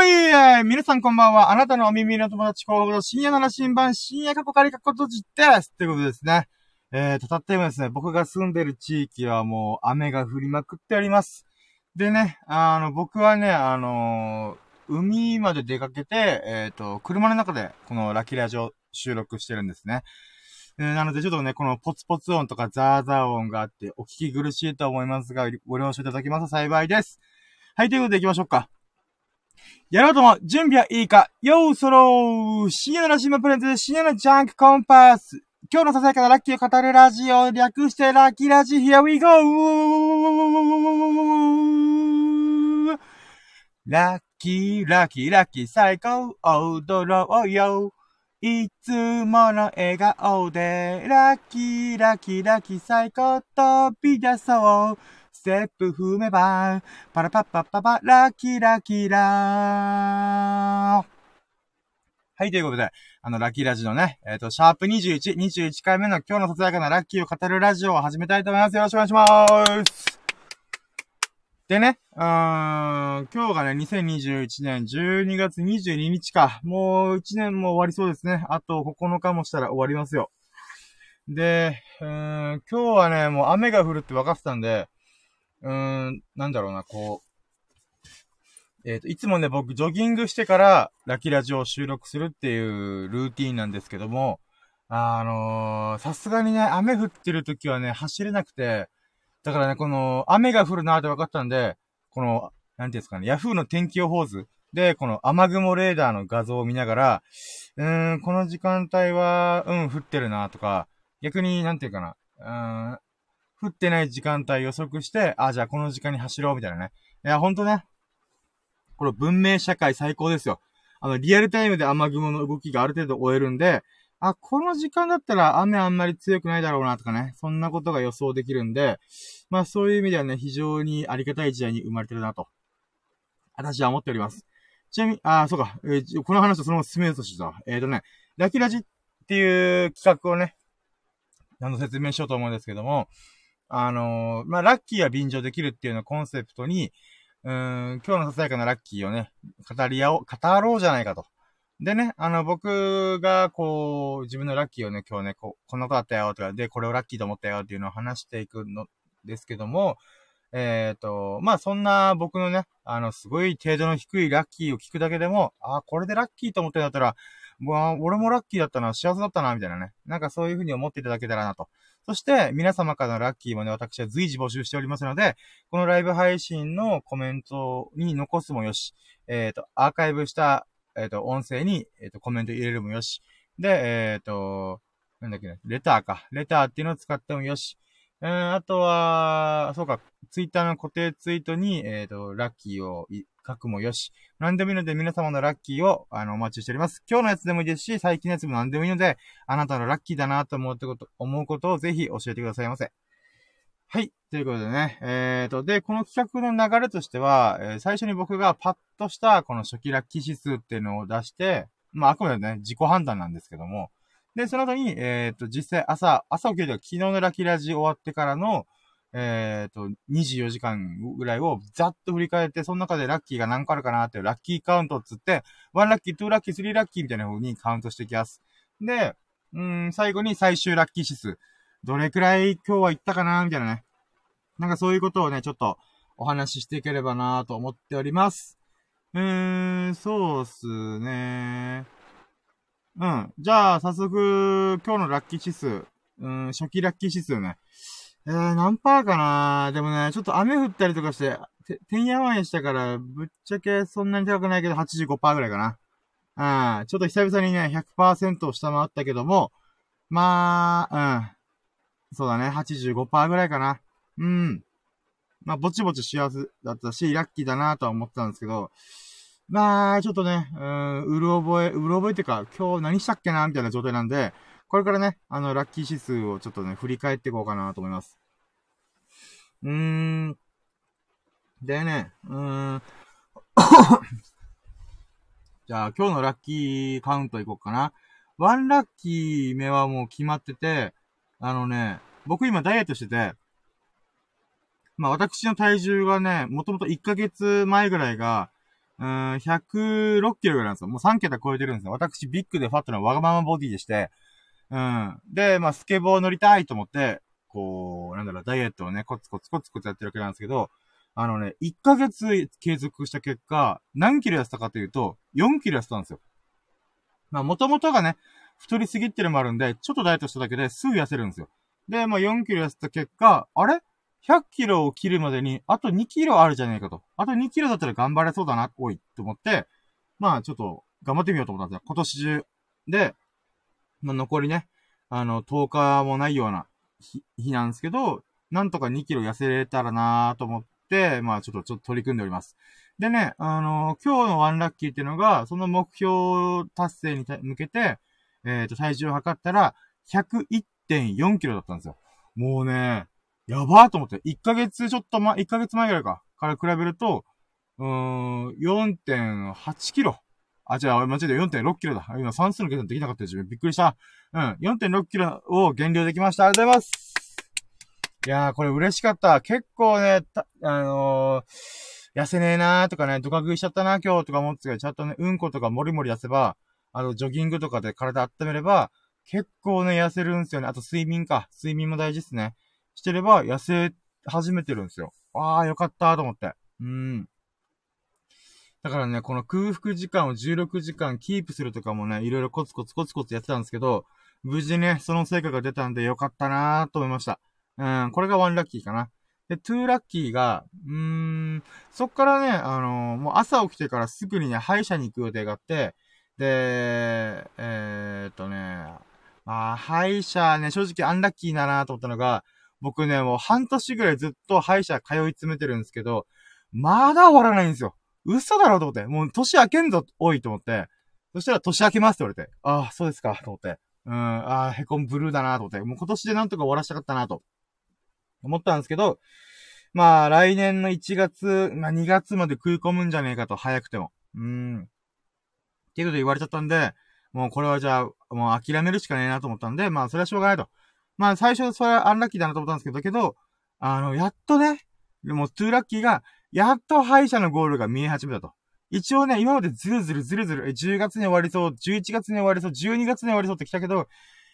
ごい皆さんこんばんは。あなたのお耳の友達候補の深夜なら新版、深夜過去仮過去閉じです。ってことですね。えーと、たった今ですね、僕が住んでる地域はもう雨が降りまくっております。でね、あの、僕はね、あのー、海まで出かけて、えっ、ー、と、車の中でこのラキラジオ収録してるんですね。えー、なのでちょっとね、このポツポツ音とかザーザー音があってお聞き苦しいと思いますが、ご了承いただきますと幸いです。はい、ということで行きましょうか。やろうとも、準備はいいかようそろー深夜のラシマプレゼンツ、深夜のジャンクコンパス。今日のささやかなラッキーを語るラジオ、略してラッキーラジ、here we go! ラッキー、ラッキー、ラッキー、最高、踊ろうよ。いつもの笑顔で、ラッキー、ラッキー、ラッキー、最高、飛び出そう。ステップ踏めば、パラパッパッパパ、ラキラキラー。はい、ということで、あの、ラッキーラジオね、えっ、ー、と、シャープ21、21回目の今日のささやかなラッキーを語るラジオを始めたいと思います。よろしくお願いします。でね、うーん、今日がね、2021年12月22日か。もう1年も終わりそうですね。あと9日もしたら終わりますよ。で、うーん、今日はね、もう雨が降るって分かってたんで、うーん、なんだろうな、こう、えっ、ー、と、いつもね、僕、ジョギングしてから、ラキラジオを収録するっていうルーティーンなんですけども、あの、さすがにね、雨降ってる時はね、走れなくて、だからね、この、雨が降るなーって分かったんで、この、なんていうんですかね、ヤフーの天気予報図で、この雨雲レーダーの画像を見ながら、うーん、この時間帯は、うん、降ってるなとか、逆に、なんていうかな、うーん、降ってない時間帯予測して、あ、じゃあこの時間に走ろうみたいなね。いや、ほんとね。この文明社会最高ですよ。あの、リアルタイムで雨雲の動きがある程度終えるんで、あ、この時間だったら雨あんまり強くないだろうなとかね。そんなことが予想できるんで、まあそういう意味ではね、非常にありがたい時代に生まれてるなと。私は思っております。ちなみに、あ、そうか、えー、この話をそのまま進めようとしてた。えっ、ー、とね、ラキラジっていう企画をね、あの説明しようと思うんですけども、あのー、まあ、ラッキーは便乗できるっていうのをコンセプトに、うーん、今日のささやかなラッキーをね、語り合おう、語ろうじゃないかと。でね、あの、僕が、こう、自分のラッキーをね、今日ね、こう、こんなことあったよ、とか、で、これをラッキーと思ったよ、っていうのを話していくのですけども、えっ、ー、と、まあ、そんな僕のね、あの、すごい程度の低いラッキーを聞くだけでも、あ、これでラッキーと思ってんだったら、もう、俺もラッキーだったな、幸せだったな、みたいなね。なんかそういう風に思っていただけたらなと。そして、皆様からのラッキーもね、私は随時募集しておりますので、このライブ配信のコメントに残すもよし、えっ、ー、と、アーカイブした、えっ、ー、と、音声に、えっ、ー、と、コメント入れるもよし、で、えっ、と、なんだっけね、レターか。レターっていうのを使ってもよし、うん、あとは、そうか、ツイッターの固定ツイートに、えっ、と、ラッキーを書くもよし、何でもいいので皆様のラッキーを、あの、お待ちしております。今日のやつでもいいですし、最近のやつも何でもいいので、あなたのラッキーだなと思うこと、思うことをぜひ教えてくださいませ。はい。ということでね。えっ、ー、と、で、この企画の流れとしては、えー、最初に僕がパッとしたこの初期ラッキー指数っていうのを出して、まあ、あくまでね、自己判断なんですけども。で、その後に、えっ、ー、と、実際朝、朝起きると昨日のラッキーラジ終わってからの、えっ、ー、と、24時間ぐらいをざっと振り返って、その中でラッキーが何個あるかなっていうラッキーカウントっつって、1ラッキー、2ラッキー、3ラッキーみたいな風にカウントしていきます。で、うん、最後に最終ラッキー指数。どれくらい今日は行ったかなみたいなね。なんかそういうことをね、ちょっとお話ししていければなと思っております。うーん、そうっすね。うん。じゃあ、早速、今日のラッキー指数。うん、初期ラッキー指数ね。えー、何パーかな？でもね、ちょっと雨降ったりとかして、て、てんやわんやしたから、ぶっちゃけそんなに高くないけど85%ぐらいかな。うん。ちょっと久々にね、100%を下回ったけども、まあ、うん。そうだね、85%ぐらいかな。うん。まあ、ぼちぼち幸せだったし、ラッキーだなとは思ったんですけど、まあ、ちょっとね、うん、うる覚え、うる覚えっていうか、今日何したっけな？みたいな状態なんで、これからね、あの、ラッキー指数をちょっとね、振り返っていこうかなと思います。うーん。でね、うーん。じゃあ、今日のラッキーカウントいこうかな。ワンラッキー目はもう決まってて、あのね、僕今ダイエットしてて、まあ私の体重がね、もともと1ヶ月前ぐらいが、うん、106キロぐらいなんですよ。もう3桁超えてるんですよ。私、ビッグでファットなわがままボディでして、うん。で、まあ、スケボー乗りたいと思って、こう、なんだろう、ダイエットをね、コツコツコツコツやってるわけなんですけど、あのね、1ヶ月継続した結果、何キロ痩せたかというと、4キロ痩せたんですよ。まあ、もともとがね、太りすぎってるのもあるんで、ちょっとダイエットしただけですぐ痩せるんですよ。で、まあ、4キロ痩せた結果、あれ ?100 キロを切るまでに、あと2キロあるじゃねえかと。あと2キロだったら頑張れそうだな、おい、と思って、まあ、ちょっと、頑張ってみようと思ったんですよ。今年中。で、まあ、残りね、あの、10日もないような日、日なんですけど、なんとか2キロ痩せれたらなと思って、まあ、ちょっと、ちょっと取り組んでおります。でね、あの、今日のワンラッキーっていうのが、その目標達成に向けて、えっ、ー、と、体重を測ったら、101.4キロだったんですよ。もうね、やばーと思って、1ヶ月ちょっとま、1ヶ月前ぐらいか、から比べると、うーん、4.8キロ。あ、違う、間違えた、4.6キロだ。今算数の計算できなかった自分びっくりした。うん、4.6キロを減量できました。ありがとうございます。いやー、これ嬉しかった。結構ね、あのー、痩せねえなーとかね、ドカ食いしちゃったな今日とか思ってたけど、ちゃんとね、うんことかもりもり痩せば、あの、ジョギングとかで体温めれば、結構ね、痩せるんすよね。あと睡眠か。睡眠も大事っすね。してれば、痩せ始めてるんですよ。ああ、よかったと思って。うん。だからね、この空腹時間を16時間キープするとかもね、いろいろコツコツコツコツやってたんですけど、無事ね、その成果が出たんでよかったなーと思いました。うん、これがワンラッキーかな。で、トゥーラッキーが、うーん、そっからね、あのー、もう朝起きてからすぐにね、歯医者に行く予定があって、で、えー、っとね、まあ、歯医者ね、正直アンラッキーだなと思ったのが、僕ね、もう半年ぐらいずっと歯医者通い詰めてるんですけど、まだ終わらないんですよ。嘘だろと思って。もう年明けんぞ、多いと思って。そしたら年明けますって言われて。ああ、そうですか、と思って。うん、ああ、へこむブルーだなと思って。もう今年でなんとか終わらしたかったなと。思ったんですけど、まあ、来年の1月、まあ2月まで食い込むんじゃねえかと、早くても。うん。っていうことで言われちゃったんで、もうこれはじゃあ、もう諦めるしかねえなと思ったんで、まあそれはしょうがないと。まあ最初それはアンラッキーだなと思ったんですけど、けど、あの、やっとね、でもトゥーラッキーが、やっと歯医者のゴールが見え始めたと。一応ね、今までずるずるずるずる、10月に終わりそう、11月に終わりそう、12月に終わりそうって来たけど、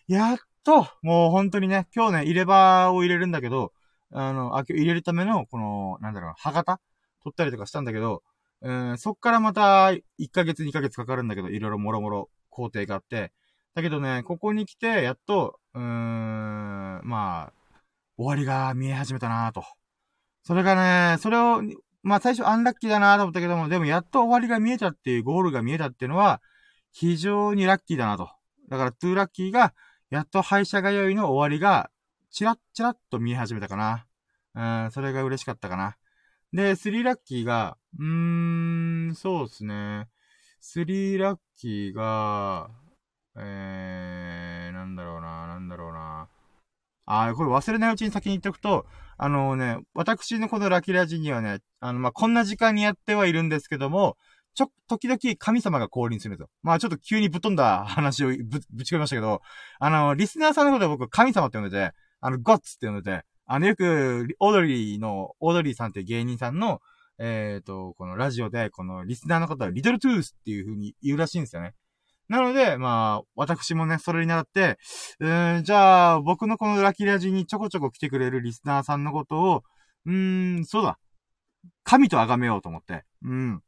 やっと、もう本当にね、今日ね、入れ歯を入れるんだけど、あの、入れるための、この、なんだろう、歯型？取ったりとかしたんだけど、うん、そっからまた、1ヶ月2ヶ月かかるんだけど、いろいろもろもろ工程があって、だけどね、ここに来て、やっと、うーん、まあ、終わりが見え始めたなぁと。それがね、それを、まあ最初アンラッキーだなと思ったけども、でもやっと終わりが見えたっていう、ゴールが見えたっていうのは、非常にラッキーだなと。だから、トゥーラッキーが、やっと歯医者通いの終わりが、チラッチラッと見え始めたかな。うん、それが嬉しかったかな。で、スリーラッキーが、うーん、そうですね。スリーラッキーが、えー、なんだろうな、なんだろうな。あこれ忘れないうちに先に言っておくと、あのね、私のこのラキラジにはね、あの、まあ、こんな時間にやってはいるんですけども、ちょ、時々神様が降臨するんですよ。まあちょっと急にぶっ飛んだ話をぶ、ぶち込みましたけど、あの、リスナーさんのことは僕神様って呼んでて、あの、ゴッツって呼んでて、あの、よく、オードリーの、オードリーさんっていう芸人さんの、えっ、ー、と、このラジオで、このリスナーの方はリトルトゥースっていう風に言うらしいんですよね。なので、まあ、私もね、それに習って、うーん、じゃあ、僕のこのラキラジにちょこちょこ来てくれるリスナーさんのことを、うーん、そうだ。神と崇めようと思って。うん。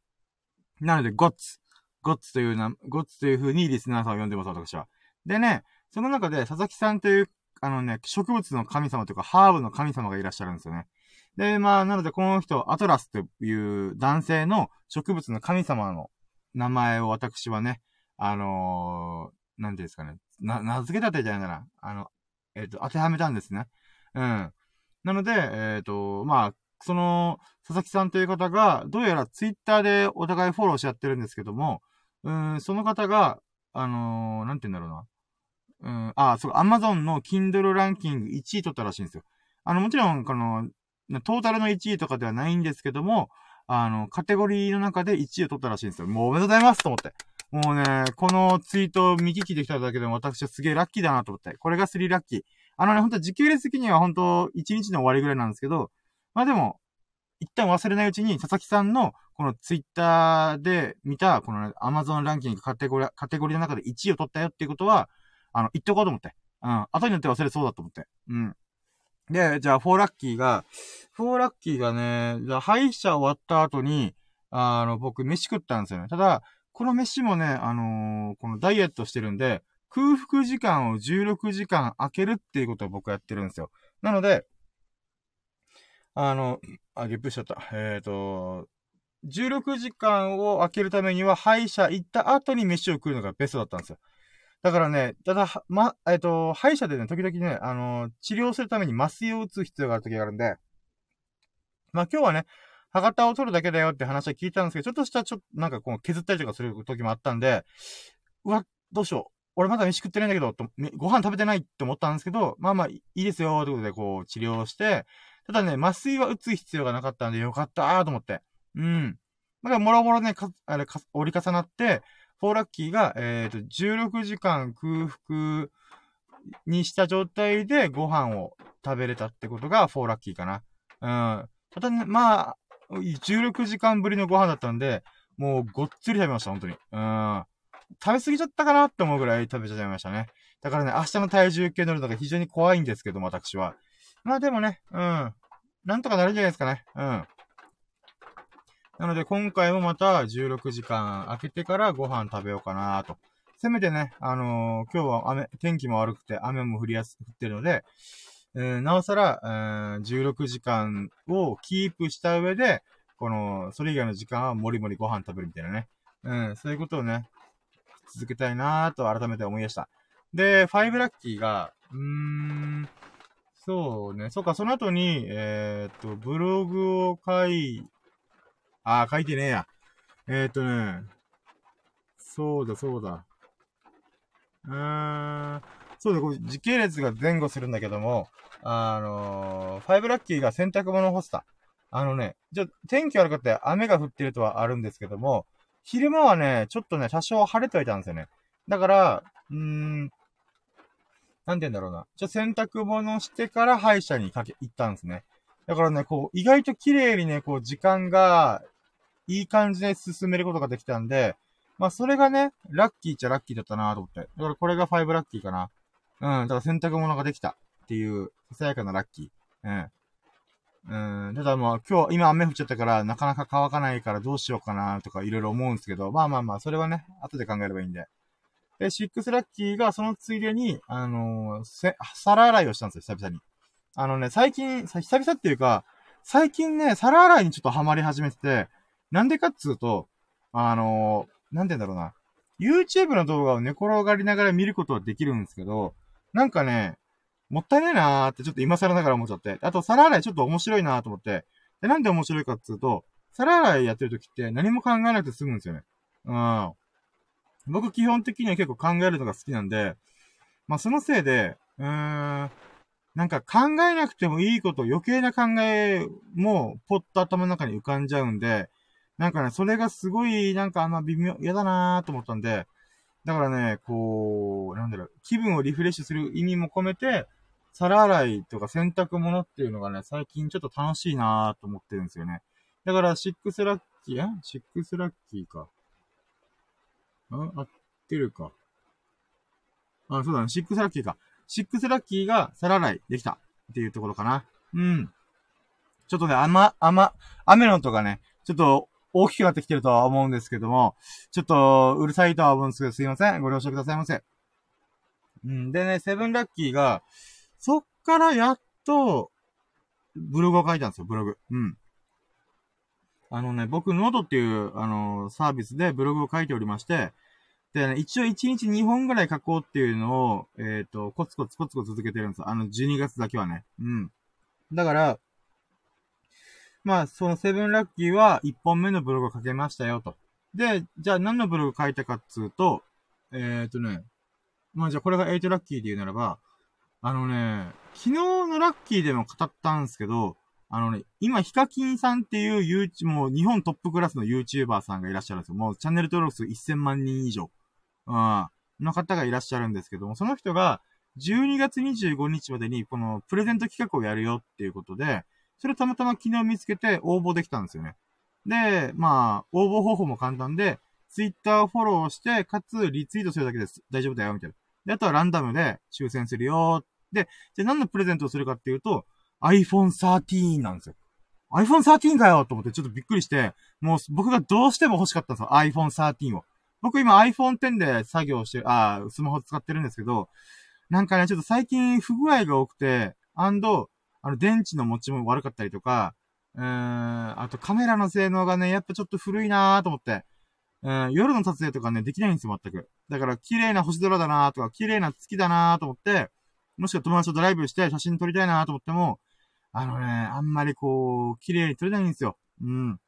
なので、ゴッツ。ゴッツというな、ゴッツという風にリスナーさんを呼んでます、私は。でね、その中で佐々木さんというあのね、植物の神様というか、ハーブの神様がいらっしゃるんですよね。で、まあ、なのでこの人、アトラスという男性の植物の神様の名前を私はね、あのー、なんていうんですかね、な、名付けたてじゃないかな。あの、えっ、ー、と、当てはめたんですね。うん。なので、えっ、ー、と、まあ、その、佐々木さんという方が、どうやらツイッターでお互いフォローし合ってるんですけども、うん、その方が、あのー、なんて言うんだろうな。うん、あ、そう、アマゾンの Kindle ランキング1位取ったらしいんですよ。あの、もちろん、この、トータルの1位とかではないんですけども、あの、カテゴリーの中で1位を取ったらしいんですよ。もうおめでとうございますと思って。もうね、このツイートを見聞きできただけでも私はすげえラッキーだなと思って。これが3ラッキー。あのね、ほんと時系列的には本当1日の終わりぐらいなんですけど、まあでも、一旦忘れないうちに佐々木さんのこのツイッターで見た、この、ね、アマゾンランキングカテゴリー、カテゴリーの中で1位を取ったよっていうことは、あの、言っておこうと思って。うん。後によって忘れそうだと思って。うん。で、じゃあ、フォーラッキーが、フォーラッキーがね、じゃあ、歯医者終わった後に、あの、僕、飯食ったんですよね。ただ、この飯もね、あのー、このダイエットしてるんで、空腹時間を16時間空けるっていうことを僕はやってるんですよ。なので、あの、あ、ゲップしちゃった。えっ、ー、と、16時間を空けるためには、歯医者行った後に飯を食うのがベストだったんですよ。だからね、ただ、ま、えっ、ー、と、歯医者でね、時々ね、あの、治療するために麻酔を打つ必要がある時があるんで、まあ、今日はね、歯型を取るだけだよって話は聞いたんですけど、ちょっとした、ちょっと、なんかこう、削ったりとかする時もあったんで、うわ、どうしよう。俺まだ飯食ってないんだけど、とご飯食べてないって思ったんですけど、まあまあ、いいですよ、ということで、こう、治療して、ただね、麻酔は打つ必要がなかったんで、よかったーと思って。うん。だから、もろもろね、か、あれ、か、折り重なって、フォーラッキーが、えっ、ー、と、16時間空腹にした状態でご飯を食べれたってことがフォーラッキーかな。うん。ただね、まあ、16時間ぶりのご飯だったんで、もうごっつり食べました、本当に。うん。食べ過ぎちゃったかなって思うぐらい食べちゃいましたね。だからね、明日の体重計乗るのが非常に怖いんですけども、私は。まあでもね、うん。なんとかなるんじゃないですかね。うん。なので今回もまた16時間空けてからご飯食べようかなと。せめてね、あのー、今日は雨、天気も悪くて雨も降りやす、降ってるので、えー、なおさら、えー、16時間をキープした上で、この、それ以外の時間はもりもりご飯食べるみたいなね。うん、そういうことをね、続けたいなーと改めて思いました。で、5ラッキーが、うーん、そうね、そうか、その後に、えー、っと、ブログを書いああ、書いてねえや。えー、っとね、そうだ、そうだ。うーん、そうだ、これ時系列が前後するんだけども、あのー、ファイブラッキーが洗濯物干した。あのね、じゃ、天気悪かって雨が降ってるとはあるんですけども、昼間はね、ちょっとね、多少晴れてはいたんですよね。だから、うーん、なんて言うんだろうな。じゃ、洗濯物してから歯医者にかけ、行ったんですね。だからね、こう、意外と綺麗にね、こう、時間が、いい感じで進めることができたんで、まあ、それがね、ラッキーっちゃラッキーだったなと思って。だからこれが5ラッキーかな。うん、だから洗濯物ができたっていう、ささやかなラッキー。うん。うん、ただまあ、今日、今雨降っちゃったから、なかなか乾かないからどうしようかなとかいろいろ思うんですけど、まあまあまあ、それはね、後で考えればいいんで。で、6ラッキーがそのついでに、あのー、皿洗いをしたんですよ、久々に。あのね、最近、久々っていうか、最近ね、皿洗いにちょっとハマり始めてて、なんでかっつうと、あのー、なんて言うんだろうな。YouTube の動画を寝転がりながら見ることはできるんですけど、なんかね、もったいないなーってちょっと今更ながら思っちゃって。あと、皿洗いちょっと面白いなーと思って。で、なんで面白いかっつうと、皿洗いやってる時って何も考えなくて済むんですよね。うん。僕基本的には結構考えるのが好きなんで、まあそのせいで、うーん、なんか考えなくてもいいこと余計な考えもポッと頭の中に浮かんじゃうんで、なんかね、それがすごい、なんかあんま微妙、嫌だなーと思ったんで、だからね、こう、なんだろう、気分をリフレッシュする意味も込めて、皿洗いとか洗濯物っていうのがね、最近ちょっと楽しいなーと思ってるんですよね。だから、シックスラッキー、えシックスラッキーか。あ、合ってるか。あ、そうだね、 six ラッキーか。 six ラッキーが皿洗いできたっていうところかな。うん。ちょっとね、雨、雨、雨の音がね、ちょっと大きくなってきてるとは思うんですけども、ちょっとうるさいとは思うんですけど、すいません。ご了承くださいませ。うん。でね、 seven ラッキーが、そっからやっと、ブログを書いたんですよ、ブログ。うん。あのね、僕、ノートっていう、あのー、サービスでブログを書いておりまして、でね、一応1日2本ぐらい書こうっていうのを、えっ、ー、と、コツコツコツコツ続けてるんですよ。あの、12月だけはね。うん。だから、まあ、その seven ラッキーは1本目のブログを書けましたよと。で、じゃあ何のブログ書いたかっつうと、えっ、ー、とね、まあじゃあこれが8ラッキーで言うならば、あのね、昨日のラッキーでも語ったんですけど、あのね、今、ヒカキンさんっていう YouTube、もう日本トップクラスの YouTuber さんがいらっしゃるんですよ。もうチャンネル登録数1000万人以上。うん、の方がいらっしゃるんですけども、その人が、12月25日までに、このプレゼント企画をやるよっていうことで、それたまたま昨日見つけて応募できたんですよね。で、まあ、応募方法も簡単で、ツイッターをフォローして、かつリツイートするだけです。大丈夫だよ、みたいな。で、あとはランダムで抽選するよ。で、じゃあ何のプレゼントをするかっていうと、iPhone 13なんですよ。iPhone 13かよと思ってちょっとびっくりして、もう僕がどうしても欲しかったんですよ。iPhone 13を。僕今 iPhone 10で作業して、あスマホ使ってるんですけど、なんかね、ちょっと最近不具合が多くて、アンド、あの、電池の持ちも悪かったりとか、うーん、あとカメラの性能がね、やっぱちょっと古いなーと思って、うん、夜の撮影とかね、できないんですよ、全く。だから、綺麗な星空だなーとか、綺麗な月だなーと思って、もしくは友達とドライブして写真撮りたいなーと思っても、あのね、あんまりこう、綺麗に撮れないんですよ。うん。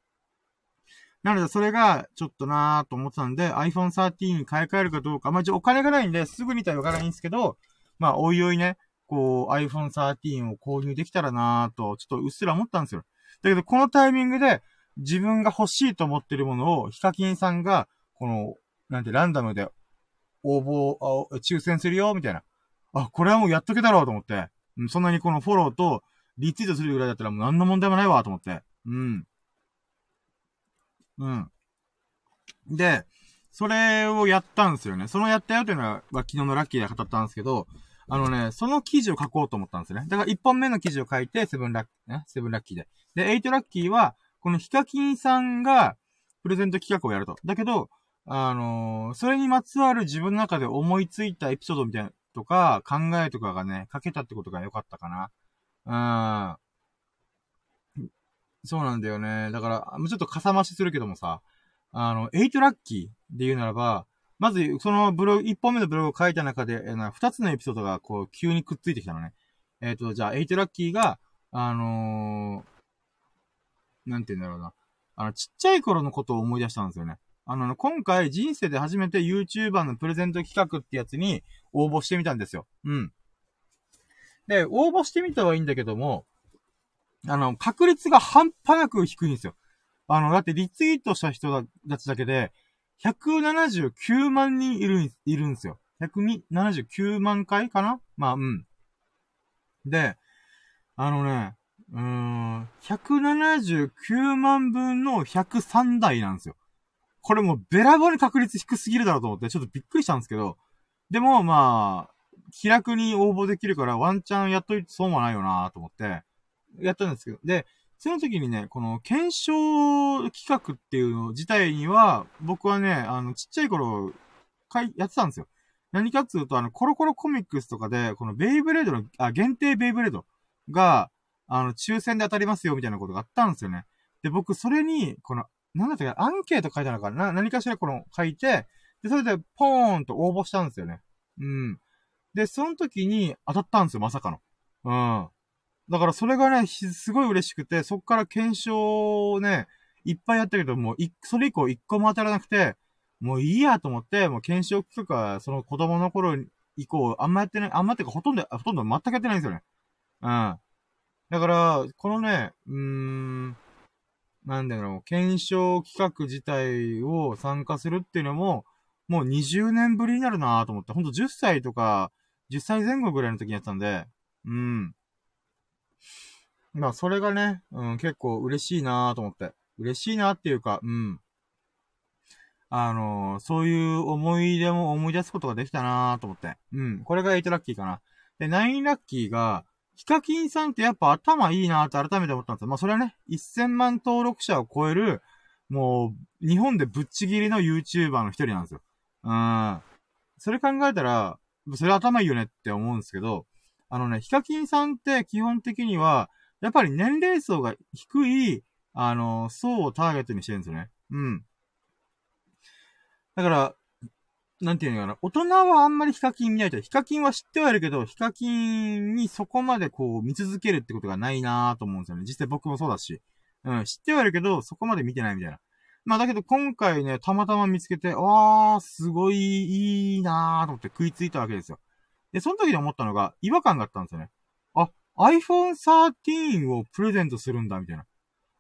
なので、それが、ちょっとなーと思ってたんで、iPhone 13に買い替えるかどうか。まあ、一応お金がないんで、すぐにとは言わないんですけど、まあ、おいおいね、こう、iPhone 13を購入できたらなーと、ちょっとうっすら思ったんですよ。だけど、このタイミングで、自分が欲しいと思ってるものを、ヒカキンさんが、この、なんて、ランダムで、応募、あ抽選するよ、みたいな。あ、これはもうやっとけだろうと思って。うんそんなにこのフォローと、リツイートするぐらいだったらもう何の問題もないわ、と思って。うん。うん。で、それをやったんですよね。そのやったよというのは、昨日のラッキーで語ったんですけど、あのね、その記事を書こうと思ったんですね。だから1本目の記事を書いて、 seven ラッキー、ね、 seven ラッキーで。で、 eight ラッキーは、このヒカキンさんが、プレゼント企画をやると。だけど、あのー、それにまつわる自分の中で思いついたエピソードみたいな、とか、考えとかがね、書けたってことが良かったかな。うん。そうなんだよね。だから、もうちょっとかさ増しするけどもさ、あの、 eight ラッキーで言うならば、まず、そのブログ、一本目のブログを書いた中で、二つのエピソードがこう、急にくっついてきたのね。えっ、ー、と、じゃあ、エイトラッキーが、あのー、なんて言うんだろうな。あの、ちっちゃい頃のことを思い出したんですよね。あの、今回人生で初めて YouTuber のプレゼント企画ってやつに応募してみたんですよ。うん。で、応募してみたはいいんだけども、あの、確率が半端なく低いんですよ。あの、だってリツイートした人たちだけで、179万人いるん、いるんですよ。179万回かな？まあ、うん。で、あのね、うーん、179万分の103台なんですよ。これもうべらぼうに確率低すぎるだろうと思って、ちょっとびっくりしたんですけど、でもまあ、気楽に応募できるからワンチャンやっといて損はないよなと思って、やったんですけど、で、その時にね、この検証企画っていうの自体には、僕はね、あの、ちっちゃい頃、かい、やってたんですよ。何かっていうと、あの、コロコロコミックスとかで、このベイブレードの、あ、限定ベイブレードが、あの、抽選で当たりますよ、みたいなことがあったんですよね。で、僕、それに、この、なんだったか、アンケート書いたのかな何かしらこの、書いて、で、それで、ポーンと応募したんですよね。うん。で、その時に当たったんですよ、まさかの。うん。だからそれがね、すごい嬉しくて、そっから検証をね、いっぱいやったけど、もう、それ以降一個も当たらなくて、もういいやと思って、もう検証企画は、その子供の頃以降、あんまやってない、あんまっていうかほとんど、ほとんど全くやってないんですよね。うん。だから、このね、うーん、なんだろう、検証企画自体を参加するっていうのも、もう20年ぶりになるなと思って、ほんと10歳とか、10歳前後ぐらいの時にやったんで、うん。まあ、それがね、うん、結構嬉しいなと思って。嬉しいなっていうか、うん。あのー、そういう思い出も思い出すことができたなと思って。うん。これが8ラッキーかな。で、9ラッキーが、ヒカキンさんってやっぱ頭いいなって改めて思ったんですよ。まあ、それはね、1000万登録者を超える、もう、日本でぶっちぎりの YouTuber の一人なんですよ。うん。それ考えたら、それ頭いいよねって思うんですけど、あのね、ヒカキンさんって基本的には、やっぱり年齢層が低い、あの、層をターゲットにしてるんですよね。うん。だから、なんていうのかな。大人はあんまりヒカキン見ないと。ヒカキンは知ってはいるけど、ヒカキンにそこまでこう見続けるってことがないなぁと思うんですよね。実際僕もそうだし。うん、知ってはいるけど、そこまで見てないみたいな。まあだけど今回ね、たまたま見つけて、わー、すごいいいなーと思って食いついたわけですよ。で、その時に思ったのが、違和感があったんですよね。あ、iPhone 13をプレゼントするんだ、みたいな。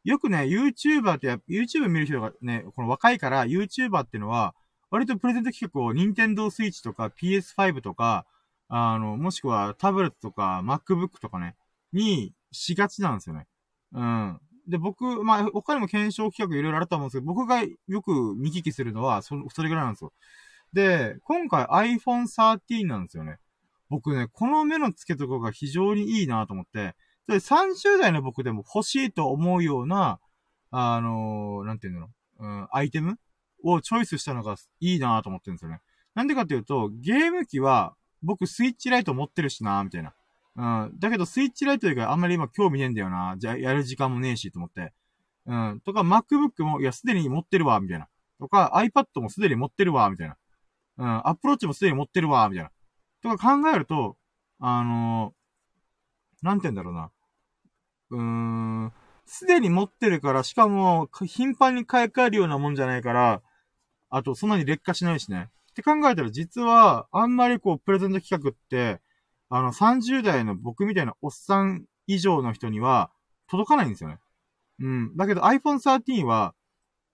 よくね、YouTuber って、YouTube 見る人がね、この若いから、YouTuber っていうのは、割とプレゼント企画を Nintendo Switch とか PS5 とか、あの、もしくはタブレットとか MacBook とかね、にしがちなんですよね。うん。で、僕、まあ、他にも検証企画いろいろあると思うんですけど、僕がよく見聞きするのは、そ、それぐらいなんですよ。で、今回 iPhone 13なんですよね。僕ね、この目の付けとかが非常にいいなと思って、で、30代の僕でも欲しいと思うような、あのー、なんていうの、うん、アイテムをチョイスしたのがいいなと思ってるんですよね。なんでかっていうと、ゲーム機は、僕スイッチライト持ってるしなみたいな。うん。だけど、スイッチライト以外あんまり今興味ねえんだよな。じゃあ、やる時間もねえし、と思って。うん。とか、MacBook も、いや、すでに持ってるわ、みたいな。とか、iPad もすでに持ってるわ、みたいな。うん。アプローチもすでに持ってるわ、みたいな。とか考えると、あのー、なんて言うんだろうな。うーん。すでに持ってるから、しかも、頻繁に買い替えるようなもんじゃないから、あと、そんなに劣化しないしね。って考えたら、実は、あんまりこう、プレゼント企画って、あの、30代の僕みたいなおっさん以上の人には届かないんですよね。うん。だけど iPhone 13は、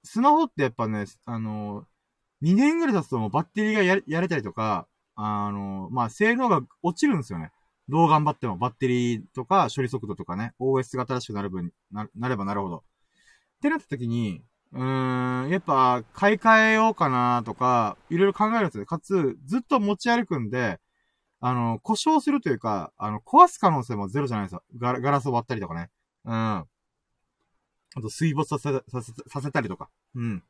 スマホってやっぱね、あの、2年ぐらい経つともうバッテリーがややれたりとか、あの、まあ、性能が落ちるんですよね。どう頑張ってもバッテリーとか処理速度とかね、OS が正しくなる分、な、なればなるほど。ってなった時に、うーん、やっぱ買い替えようかなとか、いろいろ考えるんですよ。かつ、ずっと持ち歩くんで、あの、故障するというか、あの、壊す可能性もゼロじゃないですよ。ガラガラスを割ったりとかね。うん。あと、水没させ、させ、させたりとか。うん。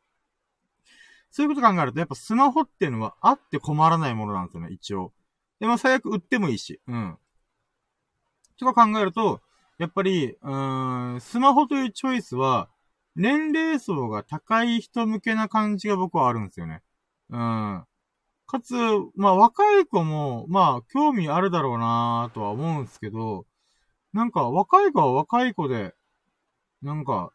そういうこと考えると、やっぱスマホっていうのはあって困らないものなんですよね、一応。で、まあ、最悪売ってもいいし。うん。とか考えると、やっぱり、うーん、スマホというチョイスは、年齢層が高い人向けな感じが僕はあるんですよね。うん。かつ、まあ若い子も、まあ興味あるだろうなとは思うんですけど、なんか若い子は若い子で、なんか、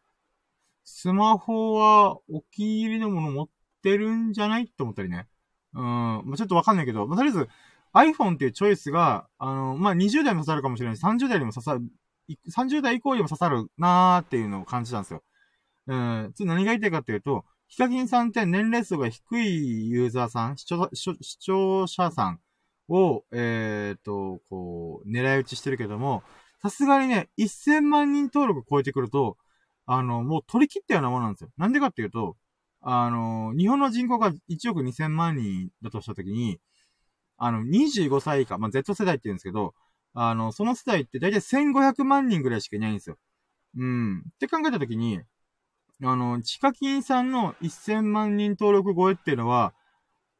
スマホはお気に入りのもの持ってるんじゃない？って思ったりね。うん。まあちょっとわかんないけど、まあとりあえず iPhone っていうチョイスが、あの、まあ20代も刺さるかもしれないし、30代にも刺さる、30代以降にも刺さるなーっていうのを感じたんですよ。うん。つ何が言いたいかっていうと、ヒカキンさんって年齢層が低いユーザーさん、視聴視聴者さんを、えっ、ー、と、こう、狙い撃ちしてるけども、さすがにね、1000万人登録超えてくると、あの、もう取り切ったようなものなんですよ。なんでかっていうと、あの、日本の人口が1億2000万人だとしたときに、あの、25歳以下、まあ、Z 世代って言うんですけど、あの、その世代って大体1500万人ぐらいしかいないんですよ。うん。って考えたときに、あの、チカキンさんの1000万人登録超えっていうのは、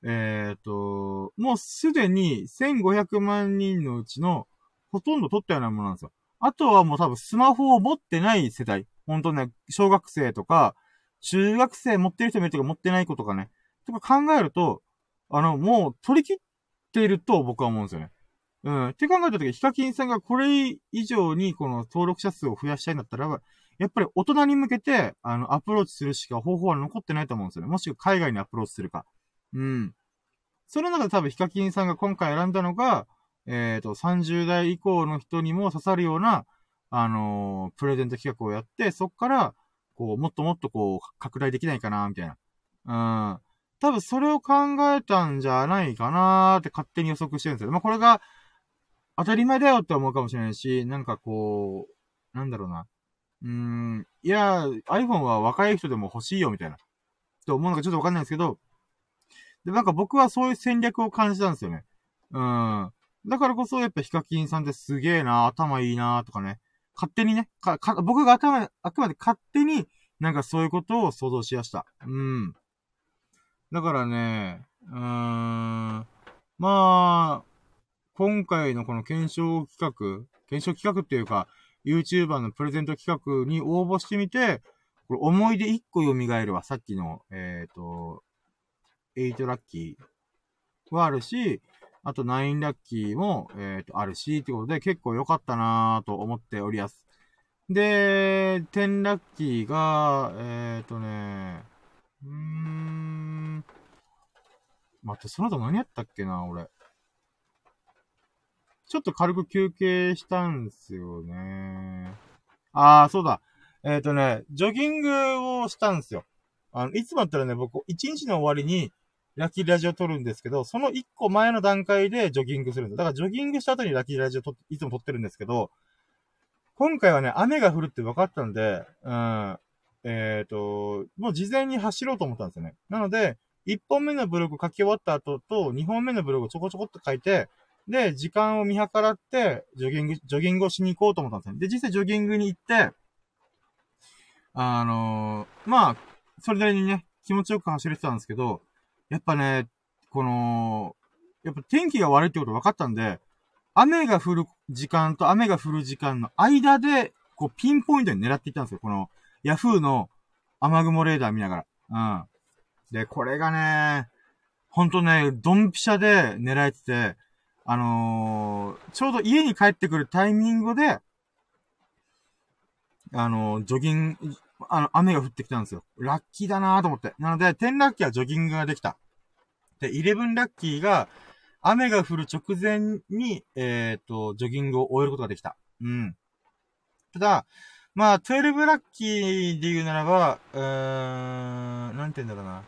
えっ、ー、と、もうすでに1500万人のうちのほとんど取ったようなものなんですよ。あとはもう多分スマホを持ってない世代。ほんとね、小学生とか、中学生持ってる人もいるけど持ってない子とかね。とか考えると、あの、もう取り切っていると僕は思うんですよね。うん。って考えたとき、ヒカキンさんがこれ以上にこの登録者数を増やしたいんだったら、やっぱり大人に向けて、あの、アプローチするしか方法は残ってないと思うんですよね。もしくは海外にアプローチするか。うん。その中で多分ヒカキンさんが今回選んだのが、えっ、ー、と、30代以降の人にも刺さるような、あのー、プレゼント企画をやって、そっから、こう、もっともっとこう、拡大できないかな、みたいな。うん。多分それを考えたんじゃないかなーって勝手に予測してるんですよ。まあ、これが、当たり前だよって思うかもしれないし、なんかこう、なんだろうな。うーん、いや、iPhone は若い人でも欲しいよ、みたいな。と思うのかちょっとわかんないんですけど、で、なんか僕はそういう戦略を感じたんですよね。うん。だからこそ、やっぱヒカキンさんってすげえなー、頭いいなー、とかね。勝手にね、か、か、僕が頭、あくまで勝手に、なんかそういうことを想像しやした。うん。だからね、うーん。まあ、今回のこの検証企画、検証企画っていうか、YouTuber のプレゼント企画に応募してみて、これ思い出1個蘇るわ。さっきの、えっ、ー、と、8ラッキーはあるし、あと9ラッキーも、えっ、ー、と、あるし、ってことで結構良かったなぁと思っておりやす。で、10ラッキーが、えっ、ー、とね、うーん、待って、その後何やったっけな、俺。ちょっと軽く休憩したんすよね。ああ、そうだ。えっ、ー、とね、ジョギングをしたんすよ。あの、いつもだったらね、僕、一日の終わりに、ラッキーラジオ撮るんですけど、その一個前の段階でジョギングするんです。だからジョギングした後にラッキーラジオ撮いつも撮ってるんですけど、今回はね、雨が降るって分かったんで、うん、えっ、ー、と、もう事前に走ろうと思ったんですよね。なので、1本目のブログ書き終わった後と、2本目のブログをちょこちょこっと書いて、で、時間を見計らって、ジョギング、ジョギングをしに行こうと思ったんですよ。で、実際ジョギングに行って、あのー、まあ、それなりにね、気持ちよく走れてたんですけど、やっぱね、この、やっぱ天気が悪いってこと分かったんで、雨が降る時間と雨が降る時間の間で、こう、ピンポイントに狙っていったんですよ。この、ヤフーの雨雲レーダー見ながら。うん。で、これがね、ほんとね、ドンピシャで狙えてて、あのー、ちょうど家に帰ってくるタイミングで、あのー、ジョギング、あの、雨が降ってきたんですよ。ラッキーだなと思って。なので、10ラッキーはジョギングができた。で、11ラッキーが、雨が降る直前に、えっ、ー、と、ジョギングを終えることができた。うん。ただ、まあ、12ラッキーで言うならば、うーん、なんて言うんだろうな。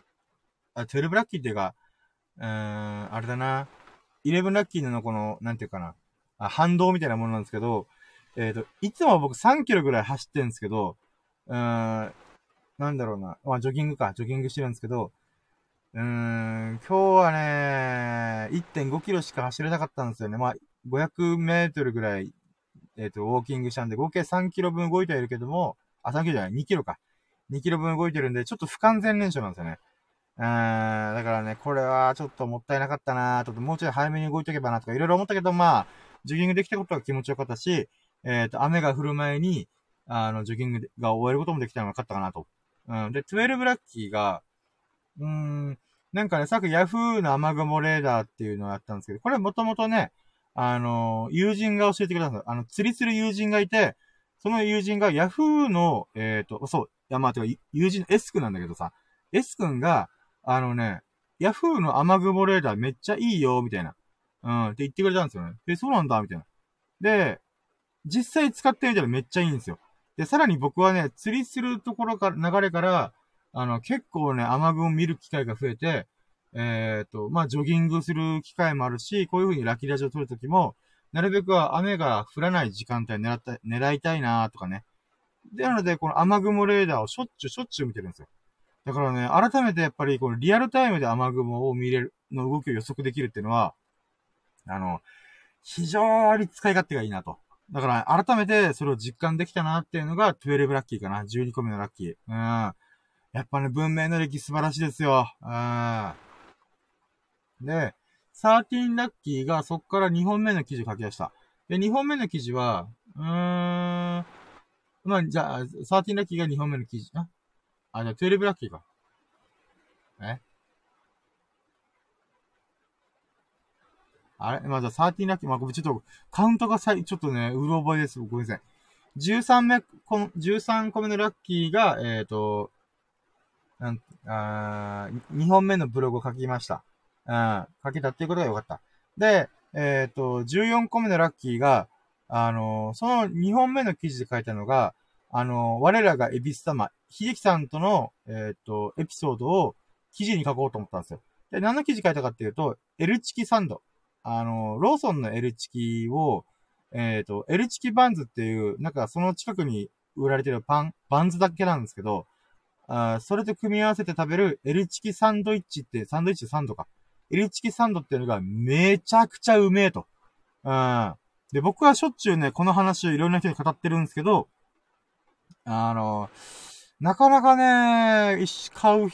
あ、12ラッキーっていうか、うーん、あれだな。11ラッキーのこの、なんていうかな。あ反動みたいなものなんですけど、えっ、ー、と、いつも僕3キロぐらい走ってるんですけど、うーん、なんだろうな。まあ、ジョギングか。ジョギングしてるんですけど、うーん、今日はね、1.5キロしか走れなかったんですよね。まあ、500メートルぐらい、えっ、ー、と、ウォーキングしたんで、合計3キロ分動いてはいるけども、あ、3キロじゃない、2キロか。2キロ分動いてるんで、ちょっと不完全燃焼なんですよね。うーん、だからね、これはちょっともったいなかったなちょっともうちょい早めに動いとけばなとかいろいろ思ったけど、まあ、ジョギングできたことは気持ちよかったし、えっ、ー、と、雨が降る前に、あの、ジョギングが終えることもできたのが勝ったかなと。うん。で、12ラッキーが、うーん、なんかね、さっき Yahoo の雨雲レーダーっていうのをやったんですけど、これもともとね、あの、友人が教えてくれたんですよ。あの、釣りする友人がいて、その友人が Yahoo の、えっ、ー、と、そう、いや、まあ、てか、友人の S 君なんだけどさ、S 君が、あのね、Yahoo の雨雲レーダーめっちゃいいよ、みたいな。うん、って言ってくれたんですよね。で、そうなんだ、みたいな。で、実際使ってみたらめっちゃいいんですよ。で、さらに僕はね、釣りするところから、流れから、あの、結構ね、雨雲見る機会が増えて、えっ、ー、と、まあ、ジョギングする機会もあるし、こういう風にラッキーラジオを撮るときも、なるべくは雨が降らない時間帯狙った、狙いたいなとかね。で、なので、この雨雲レーダーをしょっちゅうしょっちゅう見てるんですよ。だからね、改めてやっぱり、このリアルタイムで雨雲を見れる、の動きを予測できるっていうのは、あの、非常に使い勝手がいいなと。だから、改めてそれを実感できたなっていうのが、12ラッキーかな。12個目のラッキー。うん。やっぱね、文明の歴素晴らしいですよ。うん。で、13ラッキーがそっから2本目の記事書き出した。で、2本目の記事は、うーん、まあ、じゃあ、13ラッキーが2本目の記事。あ、あ、じゃあ12ラッキーか。えあれ？まあ、じゃあ13ラッキー、まあ、ちょっと、カウントがさい、ちょっとね、うろ覚えです。ごめんなさい。13目、この、13個目のラッキーが、えっ、ー、と、なんあ2本目のブログを書きました。うん、書けたっていうことがよかった。で、えっ、ー、と、14個目のラッキーが、あのー、その2本目の記事で書いたのが、あのー、我らがエビス様、秀樹さんとの、えっ、と、エピソードを記事に書こうと思ったんですよ。で、何の記事書いたかっていうと、L チキサンド。あの、ローソンの L チキを、えっ、と、L チキバンズっていう、なんかその近くに売られてるパン、バンズだけなんですけど、あそれと組み合わせて食べる L チキサンドイッチって、サンドイッチサンドか。L チキサンドっていうのがめちゃくちゃうめえと。うん。で、僕はしょっちゅうね、この話をいろんな人に語ってるんですけど、あの、なかなかね、買う、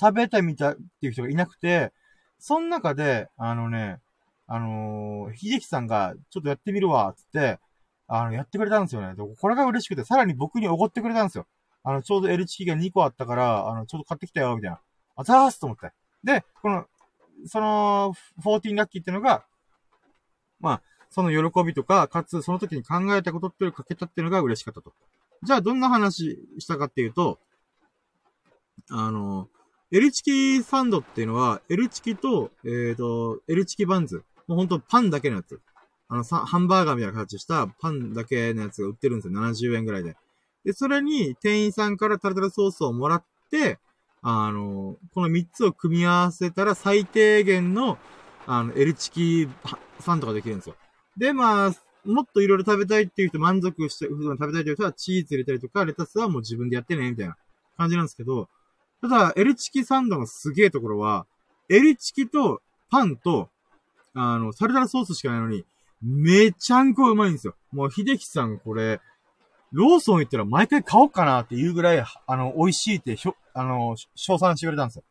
食べてみたっていう人がいなくて、その中で、あのね、あのー、秀樹さんが、ちょっとやってみるわ、つって、あの、やってくれたんですよね。これが嬉しくて、さらに僕におごってくれたんですよ。あの、ちょうど L チキが2個あったから、あの、ちょうど買ってきたよ、みたいな。あざーすと思って。で、この、その、14ラッキーってのが、まあ、その喜びとか、かつ、その時に考えたことっていうのを書けたっていうのが嬉しかったと。じゃあ、どんな話したかっていうと、あの、L チキサンドっていうのは、L チキと、えっ、ー、と、L チキバンズ。もうほんとパンだけのやつ。あの、ハンバーガーみたいな形したパンだけのやつが売ってるんですよ。70円ぐらいで。で、それに店員さんからタルタルソースをもらって、あの、この3つを組み合わせたら最低限の、あの、L チキサンドができるんですよ。で、まあ、もっといろいろ食べたいっていう人、満足して、普段食べたいっていう人はチーズ入れたりとか、レタスはもう自分でやってね、みたいな感じなんですけど、ただ、エルチキサンドのすげえところは、エルチキとパンと、あの、サルタルソースしかないのに、めちゃんこうまいんですよ。もう、秀樹さんこれ、ローソン行ったら毎回買おうかなっていうぐらい、あの、美味しいってひょ、あの、賞賛してくれたんですよ。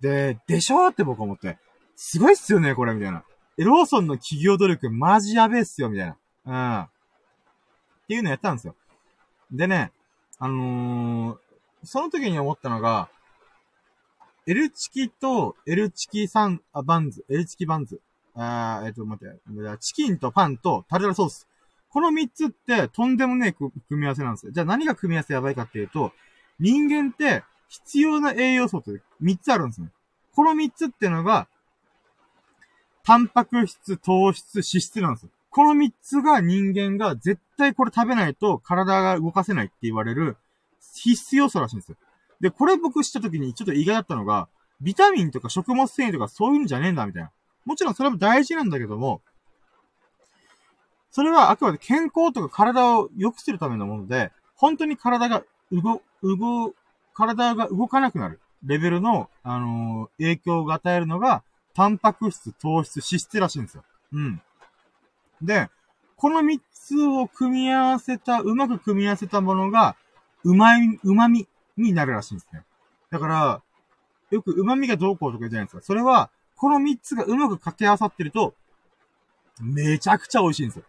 で、でしょって僕思って。すごいっすよね、これ、みたいな。ローソンの企業努力マジやべえっすよ、みたいな。うん。っていうのやったんですよ。でね、あのー、その時に思ったのが、L チキと L チキサン、あ、バンズ、L チキバンズ。あえっ、ー、と、待って、チキンとパンとタルタルソース。この三つってとんでもねえ組み合わせなんですよ。じゃあ何が組み合わせやばいかっていうと、人間って必要な栄養素って三つあるんですね。この三つってのが、タンパク質、糖質、脂質なんですよ。この三つが人間が絶対これ食べないと体が動かせないって言われる必須要素らしいんですよ。で、これ僕知った時にちょっと意外だったのが、ビタミンとか食物繊維とかそういうんじゃねえんだみたいな。もちろんそれも大事なんだけども、それはあくまで健康とか体を良くするためのもので、本当に体が動、動、体が動かなくなるレベルの、あのー、影響が与えるのが、タンパク質、糖質、脂質らしいんですよ。うん。で、この三つを組み合わせた、うまく組み合わせたものが、うまい、旨味になるらしいんですね。だから、よく旨味がどうこうとか言うじゃないですか。それは、この三つがうまく掛け合わさってると、めちゃくちゃ美味しいんですよ。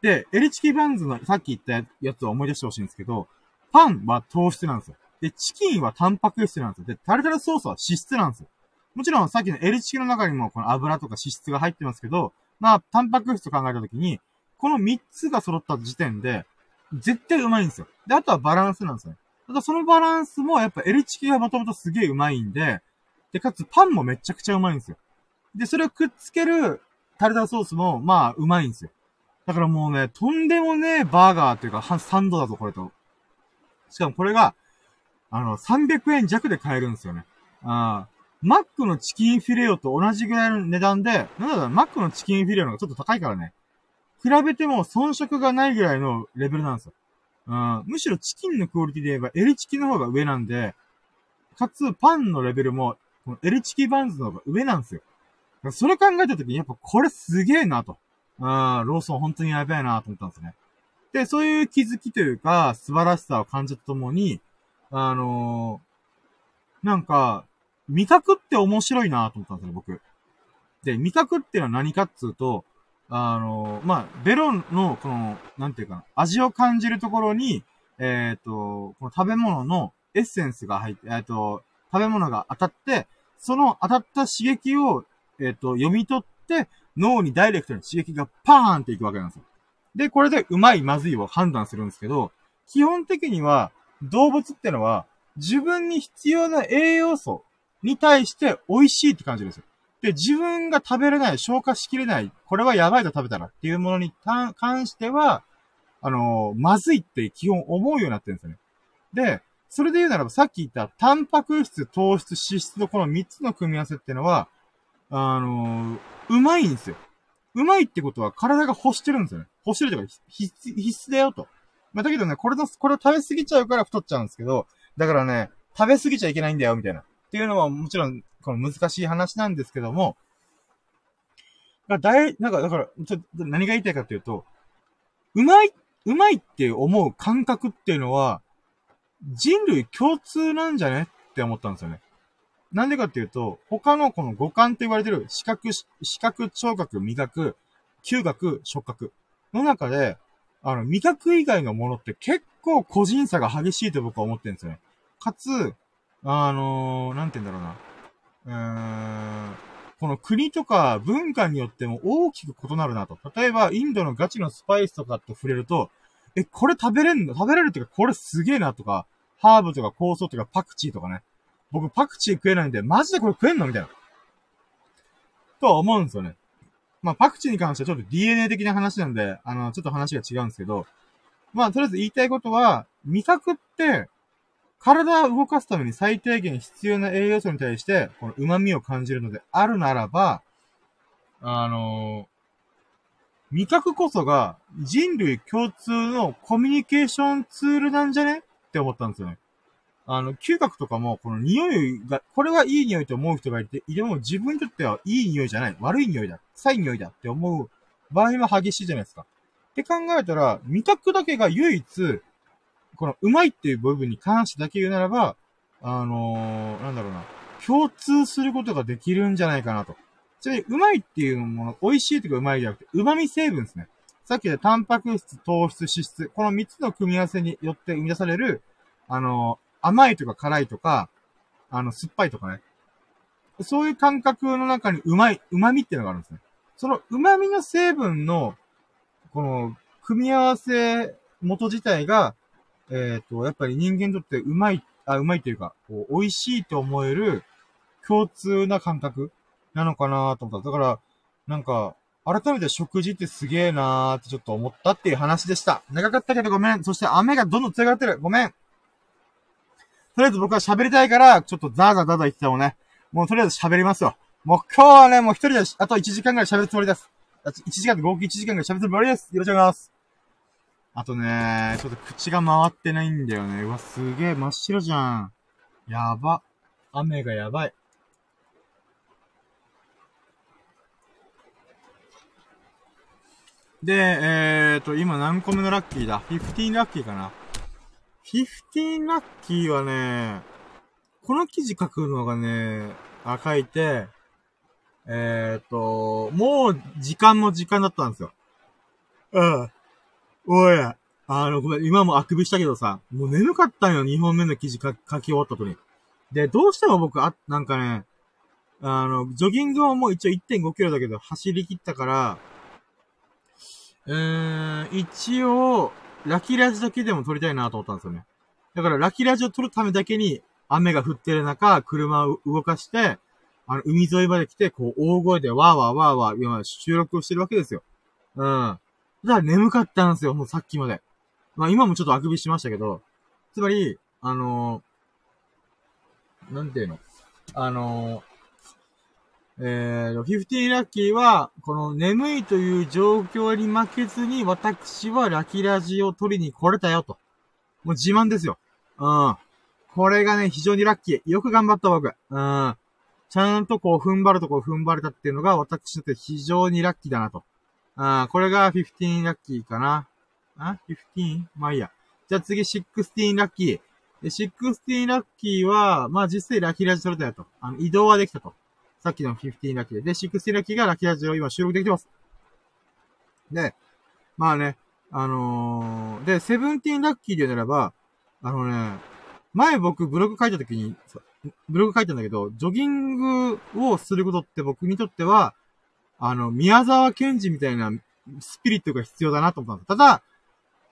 で、エリチキバンズのさっき言ったやつを思い出してほしいんですけど、パンは糖質なんですよ。で、チキンはタンパク質なんですよ。で、タルタルソースは脂質なんですよ。もちろんさっきのエリチキの中にもこの油とか脂質が入ってますけど、まあ、タンパク質を考えたときに、この3つが揃った時点で、絶対うまいんですよ。で、あとはバランスなんですね。ただそのバランスもやっぱエリチキがもともとすげえうまいんで、で、かつパンもめちゃくちゃうまいんですよ。で、それをくっつけるタルタルソースも、まあ、うまいんですよ。だからもうね、とんでもねえバーガーっていうか、サンドだぞ、これと。しかもこれが、あの、300円弱で買えるんですよね。ああ。マックのチキンフィレオと同じぐらいの値段で、なんだろう、マックのチキンフィレオの方がちょっと高いからね。比べても遜色がないぐらいのレベルなんですよ。うん、むしろチキンのクオリティで言えば L チキの方が上なんで、かつパンのレベルも、この L チキバンズの方が上なんですよ。それ考えたときにやっぱこれすげえなと。うん、ローソン本当にやべえなと思ったんですね。で、そういう気づきというか、素晴らしさを感じたとともに、あのー、なんか、味覚って面白いなと思ったんですよ、僕。で、味覚っていうのは何かっつうと、あの、まあ、ベロの、この、なんていうかな、味を感じるところに、えっ、ー、と、この食べ物のエッセンスが入って、えっ、と、食べ物が当たって、その当たった刺激を、えっ、と、読み取って、脳にダイレクトに刺激がパーンっていくわけなんですよ。で、これでうまい、まずいを判断するんですけど、基本的には、動物ってのは、自分に必要な栄養素に対して美味しいって感じるんですよ。で、自分が食べれない、消化しきれない、これはやばいと食べたらっていうものに関しては、あのー、まずいって基本思うようになってるんですよね。で、それで言うならば、さっき言ったタンパク質、糖質、脂質のこの3つの組み合わせっていうのは、あのー、うまいんですよ。うまいってことは体が欲してるんですよね。欲してるというか必須、必須だよと。まあ、だけどね、これの、これを食べ過ぎちゃうから太っちゃうんですけど、だからね、食べ過ぎちゃいけないんだよ、みたいな。っていうのはもちろん、この難しい話なんですけども、だい、なんか、だから、ちょっと何が言いたいかというと、うまい、うまいって思う感覚っていうのは、人類共通なんじゃねって思ったんですよね。なんでかっていうと、他のこの五感って言われてる視覚、視覚、聴覚、味覚、嗅覚、触覚の中で、あの、味覚以外のものって結構個人差が激しいと僕は思ってるんですよね。かつ、あのー、なんて言うんだろうな。うーん、この国とか文化によっても大きく異なるなと。例えば、インドのガチのスパイスとかと触れると、え、これ食べれんの？食べれるっていうか、これすげえなとか、ハーブとか酵素とかパクチーとかね。僕パクチー食えないんで、マジでこれ食えんのみたいな。とは思うんですよね。まあ、パクチーに関してはちょっと DNA 的な話なんで、あの、ちょっと話が違うんですけど、まあ、とりあえず言いたいことは、味覚って、体を動かすために最低限必要な栄養素に対して、この旨味を感じるのであるならば、あの味覚こそが人類共通のコミュニケーションツールなんじゃね？って思ったんですよね。あの、嗅覚とかも、この匂いが、これはいい匂いと思う人がいて、でも自分にとってはいい匂いじゃない。悪い匂いだ。臭い匂いだって思う場合は激しいじゃないですか。って考えたら、味覚だけが唯一、このうまいっていう部分に関してだけ言うならば、あのー、なんだろうな、共通することができるんじゃないかなと。ちなみに、うまいっていうもの、美味しいとかうまいじゃなくて、旨味成分ですね。さっきでタンパク質、糖質、脂質、この3つの組み合わせによって生み出される、あのー、甘いとか辛いとか、あの、酸っぱいとかね。そういう感覚の中にうまい、旨味っていうのがあるんですね。その旨味の成分の、この、組み合わせ元自体が、えっ、ー、と、やっぱり人間にとってうまい、あ、うまいというか、こう、美味しいと思える共通な感覚なのかなと思った。だから、なんか、改めて食事ってすげえなーってちょっと思ったっていう話でした。長かったけどごめん。そして雨がどんどん強がってる。ごめん。とりあえず僕は喋りたいから、ちょっとザーザーザーザー言ってたもんね。もうとりあえず喋りますよ。もう今日はね、もう一人であと1時間ぐらい喋るつもりです。1時間で合計1時間ぐらい喋るつもりです。よろしくお願いします。あとね、ちょっと口が回ってないんだよね。うわ、すげえ真っ白じゃん。やば。雨がやばい。で、えーと、今何個目のラッキーだ ?15 ラッキーかな ?15 ラッキーはね、この記事書くのがね、あ、書いて、えーと、もう時間も時間だったんですよ。うん。おい、あの、ごめん、今もあくびしたけどさ、もう眠かったんよ、2本目の記事書き終わった後に。で、どうしても僕、あ、なんかね、あの、ジョギングはもう一応1.5キロだけど、走り切ったから、うーん、一応、ラキラジだけでも撮りたいなと思ったんですよね。だから、ラキラジを撮るためだけに、雨が降ってる中、車を動かして、あの、海沿いまで来て、こう、大声でわーわーわーわー、今、収録をしてるわけですよ。うん。だから眠かったんですよ、もうさっきまで。まあ今もちょっとあくびしましたけど、つまり、あのー、なんていうの？あのー、えー、15ラッキーは、この眠いという状況に負けずに、私はラキラジを取りに来れたよと。もう自慢ですよ。うん。これがね、非常にラッキー。よく頑張った僕。うん。ちゃんとこう、踏ん張るとこ踏ん張れたっていうのが、私にとって非常にラッキーだなと。あこれが15ラッキーかな。あ ?15? まあいいや。じゃあ次16ラッキー。で、16ラッキーは、まあ実際ラッキーラジ取れたよと。あの、移動はできたと。さっきの15ラッキーで。で、16ラッキーがラッキーラジを今収録できてます。で、まあね、あのー、で、17ラッキーで言うならば、あのね、前僕ブログ書いた時に、ブログ書いたんだけど、ジョギングをすることって僕にとっては、あの、宮沢賢治みたいなスピリットが必要だなと思ったんです。ただ、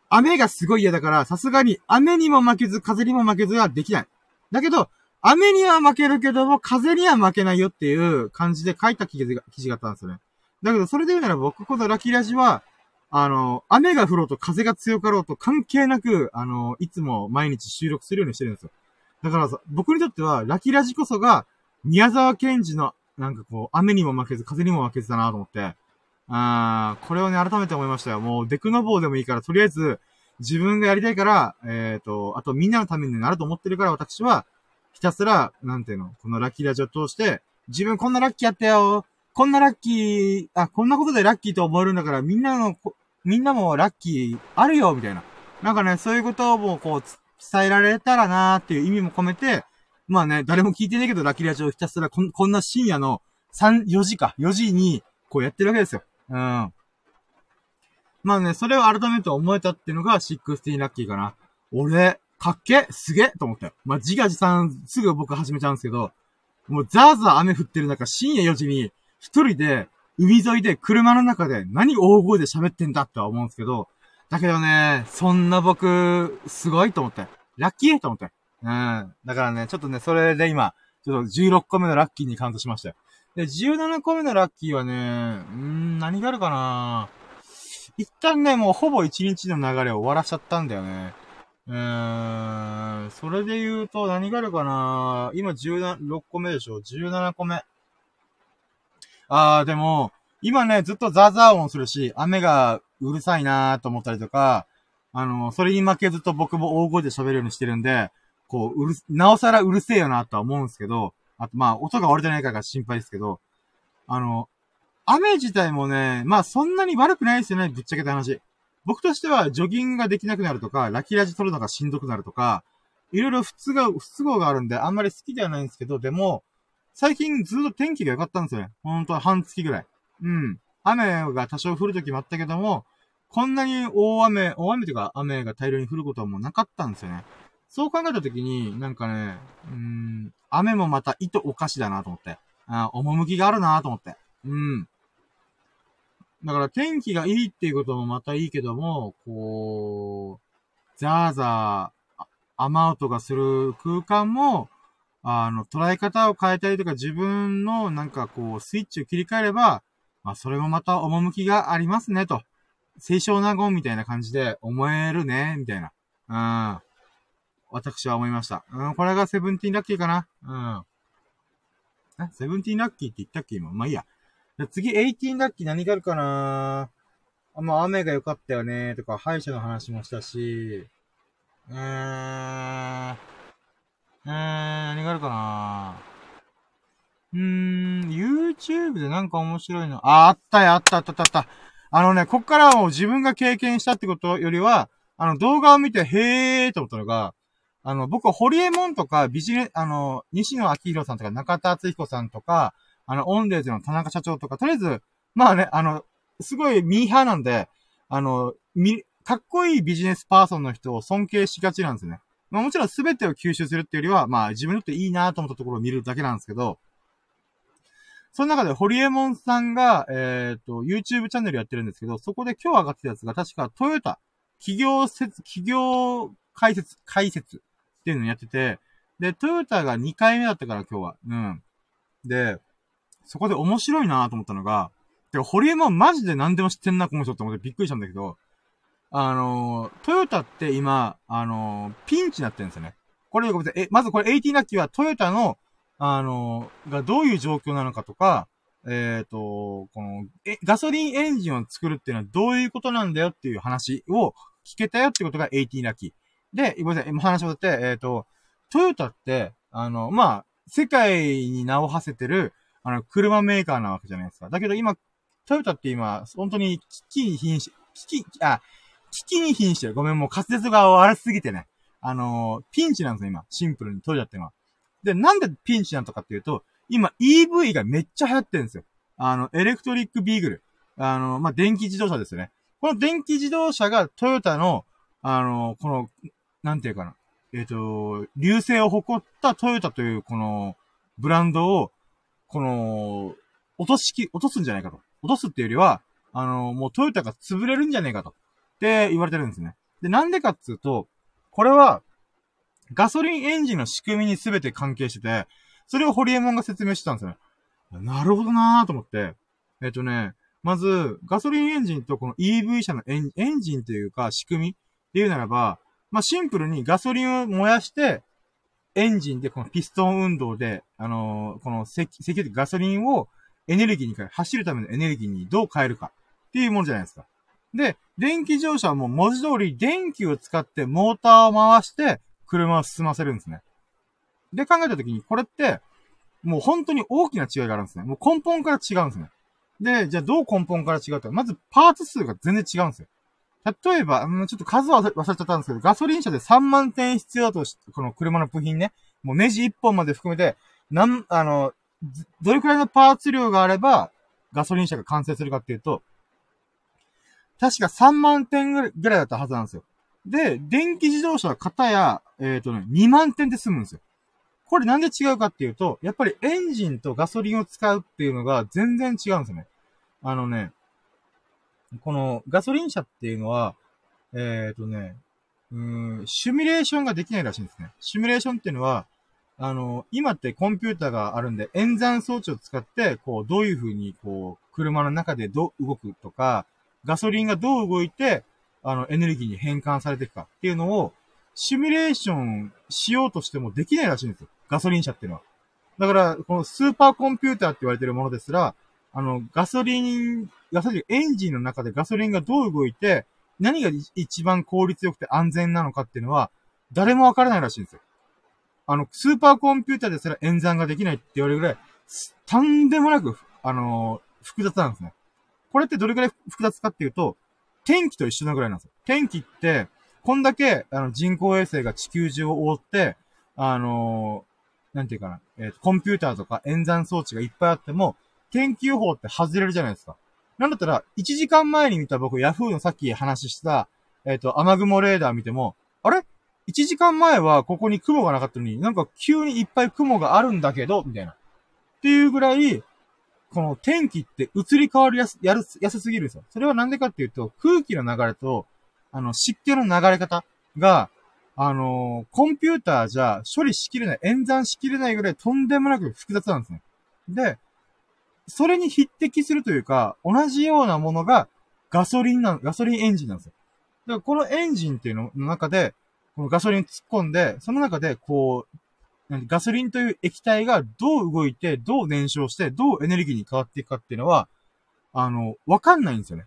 雨がすごい嫌だから、さすがに雨にも負けず、風にも負けずはできない。だけど、雨には負けるけども、風には負けないよっていう感じで書いた記事が記事があったんですよね。だけど、それで言うなら僕このラキラジは、あの、雨が降ろうと風が強かろうと関係なく、あの、いつも毎日収録するようにしてるんですよ。だからさ、僕にとっては、ラキラジこそが、宮沢賢治のなんかこう、雨にも負けず、風にも負けずだなと思って、あー、これをね、改めて思いましたよ。もう、デクノボーでもいいから、とりあえず、自分がやりたいから、えっ、ー、と、あとみんなのためになると思ってるから、私は、ひたすら、なんていうの、このラッキーラジオ通して、自分こんなラッキーやったよこんなラッキー、あ、こんなことでラッキーと思えるんだから、みんなの、みんなもラッキーあるよみたいな。なんかね、そういうことをもう、こう、伝えられたらなーっていう意味も込めて、まあね、誰も聞いてないけど、ラッキーラジオひたすらこんこんな深夜の3、4時か、4時に、こうやってるわけですよ。うん。まあね、それを改めて思えたっていうのが16ラッキーかな。俺、かっけすげえと思ったよ。まあ、自画自賛すぐ僕始めちゃうんですけど、もうザーザー雨降ってる中、深夜4時に、一人で、海沿いで車の中で何大声で喋ってんだっては思うんですけど、だけどね、そんな僕、すごいと思って。ラッキーと思って。うん。だからね、ちょっとね、それで今、ちょっと16個目のラッキーにカウントしましたよ。で、17個目のラッキーはね、うーん、何があるかな一旦ね、もうほぼ1日の流れを終わらしちゃったんだよね。うーん、それで言うと何があるかな？今16個目でしょ ?17 個目。あー、でも、今ね、ずっとザーザー音するし、雨がうるさいなーと思ったりとか、あの、それに負けずと僕も大声で喋るようにしてるんで、こう、うる、なおさらうるせえよなとは思うんですけど、あとまあ、音が悪いじゃないかが心配ですけど、あの、雨自体もね、まあそんなに悪くないですよね、ぶっちゃけた話。僕としては、ジョギングができなくなるとか、ラキラジ取るのがしんどくなるとか、いろいろ不都合、不都合があるんで、あんまり好きではないんですけど、でも、最近ずっと天気が良かったんですよね。ほんと半月ぐらい。うん。雨が多少降る時もあったけども、こんなに大雨、大雨というか雨が大量に降ることはもうなかったんですよね。そう考えたときに、なんかね、うん、雨もまた糸おかしだなと思って。あ趣があるなと思って。うん。だから天気がいいっていうこともまたいいけども、こう、ザーザー、雨音がする空間も、あの、捉え方を変えたりとか自分のなんかこう、スイッチを切り替えれば、まあ、それもまた趣がありますね、と。清少納言みたいな感じで思えるね、みたいな。うん。私は思いました。うん、これがセブンティーンラッキーかな。うん。え、セブンティーンラッキーって言ったっけ今？まあいいや。次、エイティーンラッキー何があるかなあ、まあ雨が良かったよね、とか、歯医者の話もしたし、うーん、えーん、何があるかなうーん、YouTube でなんか面白いの。あ、あったよ、あったあったあった。あのね、こっからはもう自分が経験したってことよりは、あの、動画を見て、へーと思ったのが、あの、僕はホリエモンとか、ビジネ、あの、西野明宏さんとか、中田敦彦さんとか、あの、オンデーズの田中社長とか、とりあえず、まあね、あの、すごいミーハーなんで、あの、み、かっこいいビジネスパーソンの人を尊敬しがちなんですね。まあもちろん全てを吸収するっていうよりは、まあ自分にとっていいなと思ったところを見るだけなんですけど、その中で、ホリエモンさんが、えっ、ー、と、YouTube チャンネルやってるんですけど、そこで今日上がってたやつが、確かトヨタ、企業説、企業解説、解説っていうのをやってて、で、トヨタが2回目だったから今日は。うん。で、そこで面白いなと思ったのが、てか、ホリエモンマジで何でも知ってんな、この人って思ってびっくりしたんだけど、あのー、トヨタって今、あのー、ピンチになってるんですよね。これ、え、まずこれ18ラッキーはトヨタのあの、がどういう状況なのかとか、えっ、と、この、え、ガソリンエンジンを作るっていうのはどういうことなんだよっていう話を聞けたよってことが18ラッキー。で、ごめんなさい、話をって、えっ、と、トヨタって、あの、まあ、世界に名を馳せてる、あの、車メーカーなわけじゃないですか。だけど今、トヨタって今、本当に危機に瀕し、危機、あ、危機に瀕してる。ごめん、もう滑舌が悪すぎてね。あのピンチなんですよ、今。シンプルにトヨタってのは。で、なんでピンチなのかっていうと、今 EV がめっちゃ流行ってるんですよ。あの、エレクトリックビーグル。あの、まあ、電気自動車ですよね。この電気自動車がトヨタの、あの、この、なんていうかな。えっ、ー、と、流星を誇ったトヨタというこのブランドを、この、落としき、落とすんじゃないかと。落とすっていうよりは、あの、もうトヨタが潰れるんじゃねえかと。って言われてるんですね。で、なんでかっつうと、これは、ガソリンエンジンの仕組みに全て関係してて、それをホリエモンが説明してたんですよね。なるほどなーと思って。えっ、とね、まず、ガソリンエンジンとこの EV 車のエンエンジンというか仕組みっていうならば、まあ、シンプルにガソリンを燃やして、エンジンでこのピストン運動で、あのー、この石、油ガソリンをエネルギーに変え、走るためのエネルギーにどう変えるかっていうものじゃないですか。で、電気自動車はもう文字通り電気を使ってモーターを回して、車を進ませるんですね。で考えたときに、これって、もう本当に大きな違いがあるんですね。もう根本から違うんですね。で、じゃあどう根本から違うか。まずパーツ数が全然違うんですよ。例えば、うん、ちょっと数は忘れちゃったんですけど、ガソリン車で3万点必要だとし、この車の部品ね、もうネジ1本まで含めて、なん、あの、どれくらいのパーツ量があれば、ガソリン車が完成するかっていうと、確か3万点ぐらいだったはずなんですよ。で、電気自動車は型や、えっ、ー、とね、2万点で済むんですよ。これなんで違うかっていうと、やっぱりエンジンとガソリンを使うっていうのが全然違うんですよね。あのね、このガソリン車っていうのは、えっ、ー、とね、うん、シミュレーションができないらしいんですね。シミュレーションっていうのは、あの、今ってコンピューターがあるんで、演算装置を使って、こう、どういう風に、こう、車の中でどう動くとか、ガソリンがどう動いて、あの、エネルギーに変換されていくかっていうのを、シミュレーションしようとしてもできないらしいんですよ。ガソリン車っていうのは。だから、このスーパーコンピューターって言われてるものですら、あの、ガソリン、ガソリン、エンジンの中でガソリンがどう動いて、何が一番効率よくて安全なのかっていうのは、誰もわからないらしいんですよ。あの、スーパーコンピューターですら演算ができないって言われるぐらい、とんでもなく、あのー、複雑なんですね。これってどれくらい複雑かっていうと、天気と一緒なぐらいなんですよ。天気って、こんだけ、あの、人工衛星が地球中を覆って、あのー、なんていうかな、えっ、ー、と、コンピューターとか演算装置がいっぱいあっても、天気予報って外れるじゃないですか。なんだったら、1時間前に見た僕、ヤフーのさっき話した、えっ、ー、と、雨雲レーダー見ても、あれ ?1 時間前はここに雲がなかったのに、なんか急にいっぱい雲があるんだけど、みたいな。っていうぐらい、この天気って移り変わりやす、やる、やすすぎるんですよ。それはなんでかっていうと、空気の流れと、あの、湿気の流れ方が、あのー、コンピューターじゃ処理しきれない、演算しきれないぐらいとんでもなく複雑なんですね。で、それに匹敵するというか、同じようなものがガソリンな、ガソリンエンジンなんですよ。だからこのエンジンっていうのの中で、このガソリン突っ込んで、その中でこう、ガソリンという液体がどう動いて、どう燃焼して、どうエネルギーに変わっていくかっていうのは、あの、わかんないんですよね。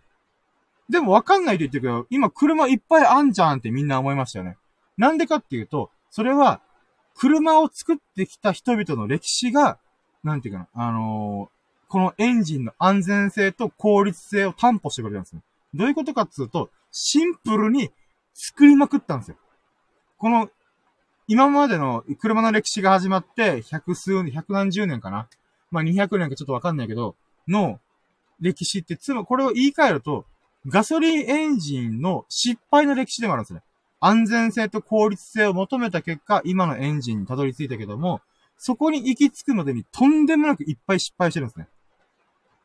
でもわかんないと言ってるけど、今車いっぱいあんじゃんってみんな思いましたよね。なんでかっていうと、それは、車を作ってきた人々の歴史が、なんていうかな、あのー、このエンジンの安全性と効率性を担保してくれたんですね。どういうことかっていうと、シンプルに作りまくったんですよ。この今までの車の歴史が始まって、百数年、百何十年かなまあ、200年かちょっとわかんないけど、の歴史って、つまりこれを言い換えると、ガソリンエンジンの失敗の歴史でもあるんですね。安全性と効率性を求めた結果、今のエンジンにたどり着いたけども、そこに行き着くまでにとんでもなくいっぱい失敗してるんですね。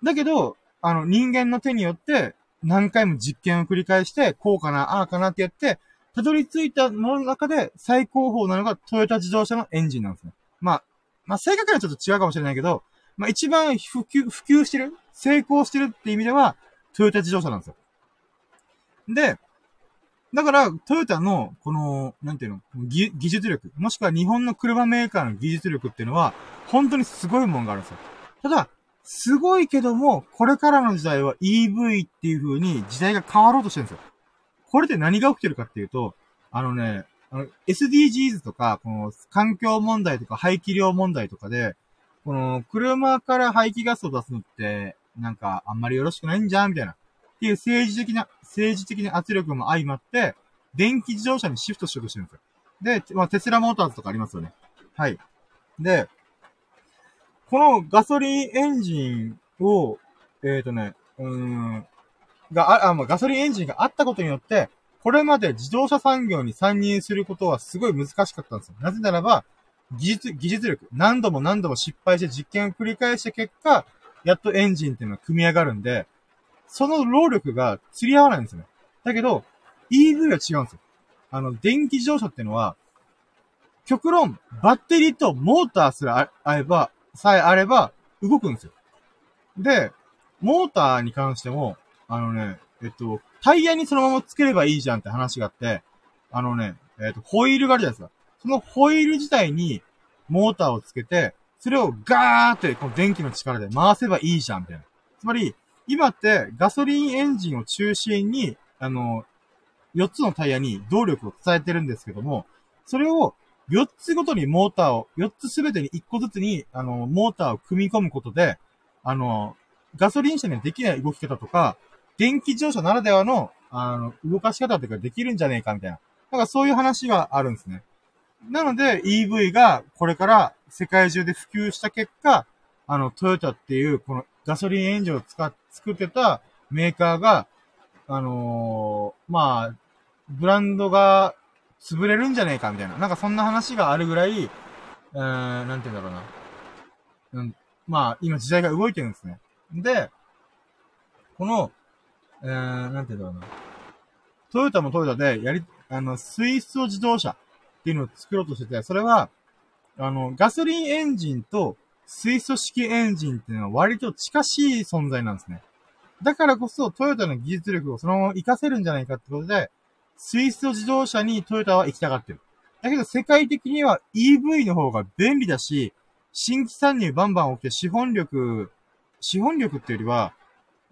だけど、あの、人間の手によって、何回も実験を繰り返して、こうかな、ああかなってやって、たどり着いたものの中で最高峰なのがトヨタ自動車のエンジンなんですね。まあ、まあ正確にはちょっと違うかもしれないけど、まあ一番普及、普及してる成功してるって意味では、トヨタ自動車なんですよ。で、だから、トヨタの、この、なんていうの、技術力、もしくは日本の車メーカーの技術力っていうのは、本当にすごいもんがあるんですよ。ただ、すごいけども、これからの時代は EV っていう風に時代が変わろうとしてるんですよ。これで何が起きてるかっていうと、あのね、あの SDGs とか、この環境問題とか排気量問題とかで、この車から排気ガスを出すのって、なんかあんまりよろしくないんじゃんみたいな。っていう政治的な、政治的な圧力も相まって、電気自動車にシフトしようとしてるんですよ。で、まあ、テスラモーターズとかありますよね。はい。で、このガソリンエンジンを、えっ、ー、とね、うん、があ、あ、まあ、ガソリンエンジンがあったことによって、これまで自動車産業に参入することはすごい難しかったんですよ。なぜならば、技術、技術力、何度も何度も失敗して実験を繰り返した結果、やっとエンジンっていうのは組み上がるんで、その労力が釣り合わないんですよね。だけど、EV は違うんですよ。あの、電気自動車っていうのは、極論、バッテリーとモーターすらあれば、さえあれば、動くんですよ。で、モーターに関しても、あのね、えっと、タイヤにそのままつければいいじゃんって話があって、あのね、えっと、ホイールがあるじゃないですか。そのホイール自体にモーターをつけて、それをガーってこの電気の力で回せばいいじゃんみたいな。つまり、今ってガソリンエンジンを中心に、あの、4つのタイヤに動力を伝えてるんですけども、それを4つごとにモーターを、4つすべてに1個ずつに、あの、モーターを組み込むことで、あの、ガソリン車にはできない動き方とか、電気自動車ならではの、あの、動かし方というかできるんじゃねえかみたいな。なんかそういう話があるんですね。なので EV がこれから世界中で普及した結果、あの、トヨタっていうこのガソリンエンジンを使っ、作ってたメーカーが、あのー、まあ、ブランドが潰れるんじゃねえかみたいな。なんかそんな話があるぐらい、えー、なんて言うんだろうな。うん、まあ、今時代が動いてるんですね。で、この、えー、なんて言うんだろうな。トヨタもトヨタで、やり、あの、水素自動車っていうのを作ろうとしてて、それは、あの、ガソリンエンジンと水素式エンジンっていうのは割と近しい存在なんですね。だからこそ、トヨタの技術力をそのまま活かせるんじゃないかってことで、水素自動車にトヨタは行きたがってる。だけど世界的には EV の方が便利だし、新規参入バンバン起きて資本力資本力っていうよりは、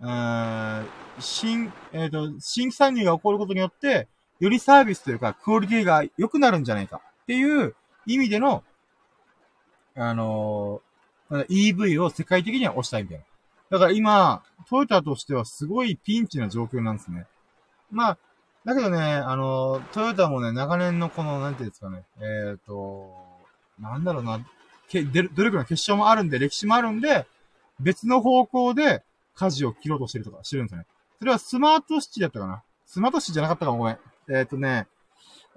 うーん、新、えっ、と、新規参入が起こることによって、よりサービスというか、クオリティが良くなるんじゃないかっていう意味での、あのー、EV を世界的には押したいみたいな。だから今、トヨタとしてはすごいピンチな状況なんですね。まあ、だけどね、あの、トヨタもね、長年のこの、なんていうんですかね、えっ、ー、と、なんだろうな、け、努力の結晶もあるんで、歴史もあるんで、別の方向で舵を切ろうとしてるとか、してるんですよね。それはスマートシティだったかなスマートシティじゃなかったかもごめん。えっ、ー、とね、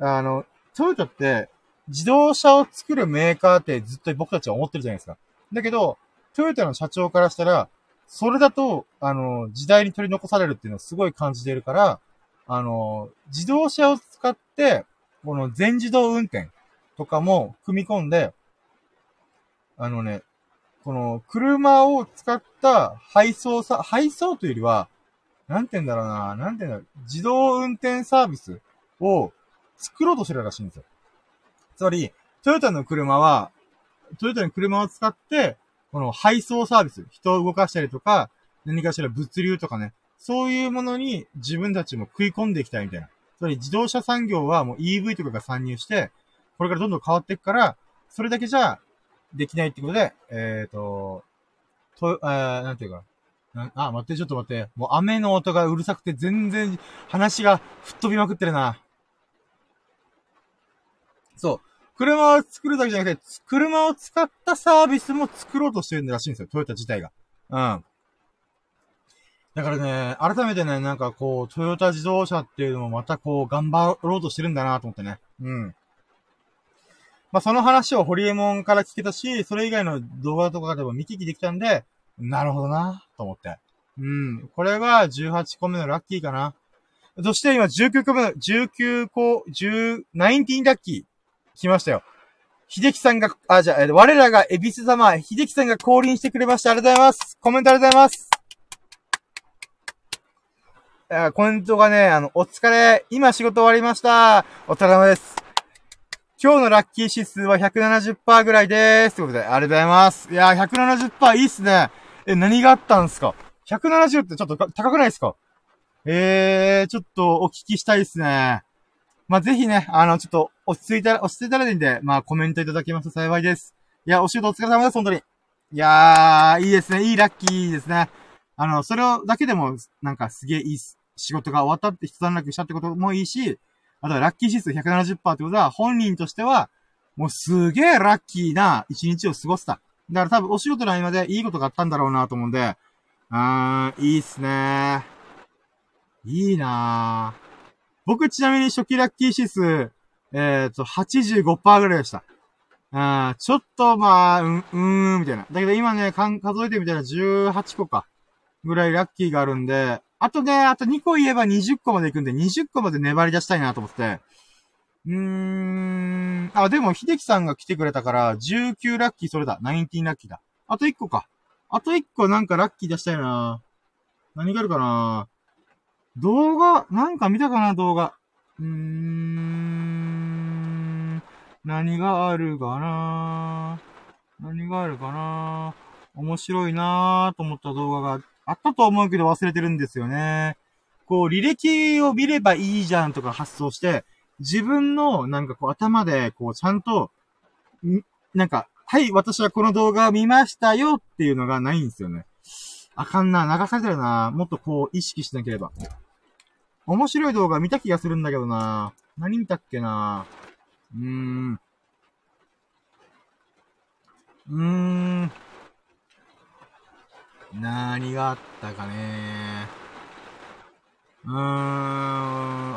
あの、トヨタって、自動車を作るメーカーってずっと僕たちは思ってるじゃないですか。だけど、トヨタの社長からしたら、それだと、あの、時代に取り残されるっていうのをすごい感じているから、あの、自動車を使って、この全自動運転とかも組み込んで、あのね、この車を使った配送さ、配送というよりは、なんて言うんだろうな、なんて言うんだろう、自動運転サービスを作ろうとしてるらしいんですよ。つまり、トヨタの車は、トヨタの車を使って、この配送サービス、人を動かしたりとか、何かしら物流とかね、そういうものに自分たちも食い込んでいきたいみたいな。つまり自動車産業はもう EV とかが参入して、これからどんどん変わっていくから、それだけじゃできないってことで、えっ、ー、と、と、えー、なんていうか、あ、待って、ちょっと待って。もう雨の音がうるさくて全然話が吹っ飛びまくってるな。そう。車を作るだけじゃなくて、車を使ったサービスも作ろうとしてるらしいんですよ。トヨタ自体が。うん。だからね、改めてね、なんかこう、トヨタ自動車っていうのもまたこう、頑張ろうとしてるんだなと思ってね。うん。まあ、その話をホリエモンから聞けたし、それ以外の動画とかでも見聞きできたんで、なるほどな、と思って。うん。これが18個目のラッキーかな。そして今19個目の、19個、10、19ラッキー、来ましたよ。秀樹さんが、あ、じゃあ、我らがエビス様、秀樹さんが降臨してくれました。ありがとうございます。コメントありがとうございます。コメントがね、あの、お疲れ。今仕事終わりました。お疲れ様です。今日のラッキー指数は170%ぐらいでーす。ということで、ありがとうございます。いやー、170%いいっすね。え、何があったんすか ?170 ってちょっと高くないですか？えー、ちょっとお聞きしたいですね。まあ、ぜひね、あの、ちょっと落ち着いたら、落ち着いたらでいいんで、まあ、コメントいただけますと幸いです。いや、お仕事お疲れ様です、本当に。いやー、いいですね。いいラッキーですね。あの、それをだけでも、なんかすげえいい仕事が終わったって一段落したってこともいいし、あとはラッキー指数170%ってことは、本人としては、もうすげえラッキーな一日を過ごした。だから多分お仕事の合間でいいことがあったんだろうなと思うんで、うーん、いいっすねいいな僕ちなみに初期ラッキー指数、えっ、ー、と、85%ぐらいでした。うん、ちょっとまあ、うん、うーん、みたいな。だけど今ね、数えてみたら18個か。ぐらいラッキーがあるんで、あとね、あと2個言えば20個まで行くんで、20個まで粘り出したいなと思って。うーん。あ、でも、秀樹さんが来てくれたから、19ラッキーそれだ。19ラッキーだ。あと1個か。あと1個なんかラッキー出したいな何があるかな動画、なんか見たかな動画。うーん。何があるかな何があるかな面白いなと思った動画があったと思うけど忘れてるんですよね。こう、履歴を見ればいいじゃんとか発想して、自分のなんかこう頭でこうちゃんと、なんか、はい、私はこの動画を見ましたよっていうのがないんですよね。あかんな、流されてるな。もっとこう意識しなければ。面白い動画見た気がするんだけどな。何見たっけな。うーん。うーん。何があったかね。うーん、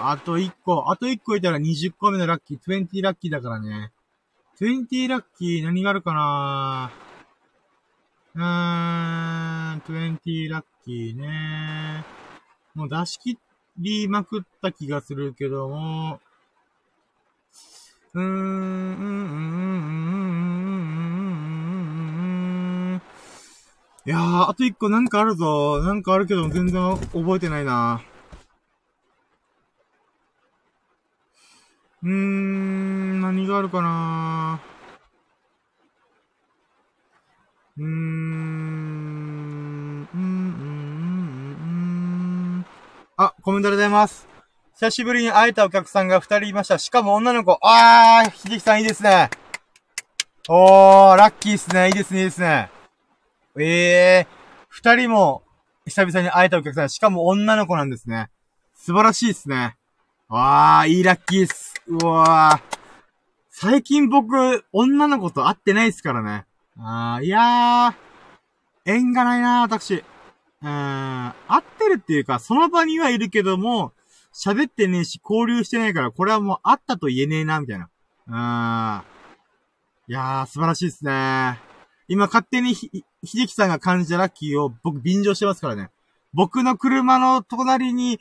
あと1個、あと1個いたら20個目のラッキー、20ラッキーだからね。20ラッキー何があるかなうーん、20ラッキーね。もう出し切りまくった気がするけども、うーん、うん、うん、うん、うん、いやー、あと一個なんかあるぞ。なんかあるけど、全然覚えてないな。うーん、何があるかなうーん、うん、うん、うん、うん。あ、コメントでございます。久しぶりに会えたお客さんが二人いました。しかも女の子。あー、じきさんいいですね。おー、ラッキーっすね。いいですね、いいですね。ええー、二人も久々に会えたお客さん。しかも女の子なんですね。素晴らしいっすね。わー、いいラッキーっす。うわー。最近僕、女の子と会ってないっすからね。あー、いやー、縁がないなー私。うーん、会ってるっていうか、その場にはいるけども、喋ってねえし、交流してないから、これはもう会ったと言えねえな、みたいな。うーん。いやー、素晴らしいっすね。今勝手に、秀樹さんが感じたラッキーを僕便乗してますからね。僕の車の隣に、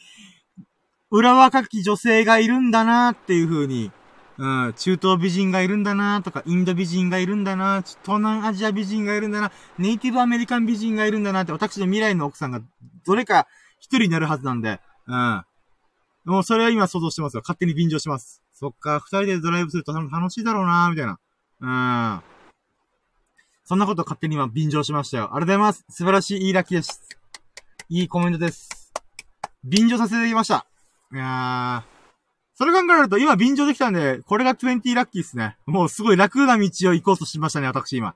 裏若き女性がいるんだなっていう風に、うん、中東美人がいるんだなとか、インド美人がいるんだな東南アジア美人がいるんだなネイティブアメリカン美人がいるんだなって、私の未来の奥さんが、どれか一人になるはずなんで、うん。もうそれは今想像してますよ。勝手に便乗します。そっか、二人でドライブすると楽しいだろうなみたいな。うん。そんなこと勝手に今便乗しましたよ。ありがとうございます。素晴らしいいいラッキーです。いいコメントです。便乗させていただきました。いやー。それ考えると今便乗できたんで、これが20ラッキーですね。もうすごい楽な道を行こうとしましたね、私今。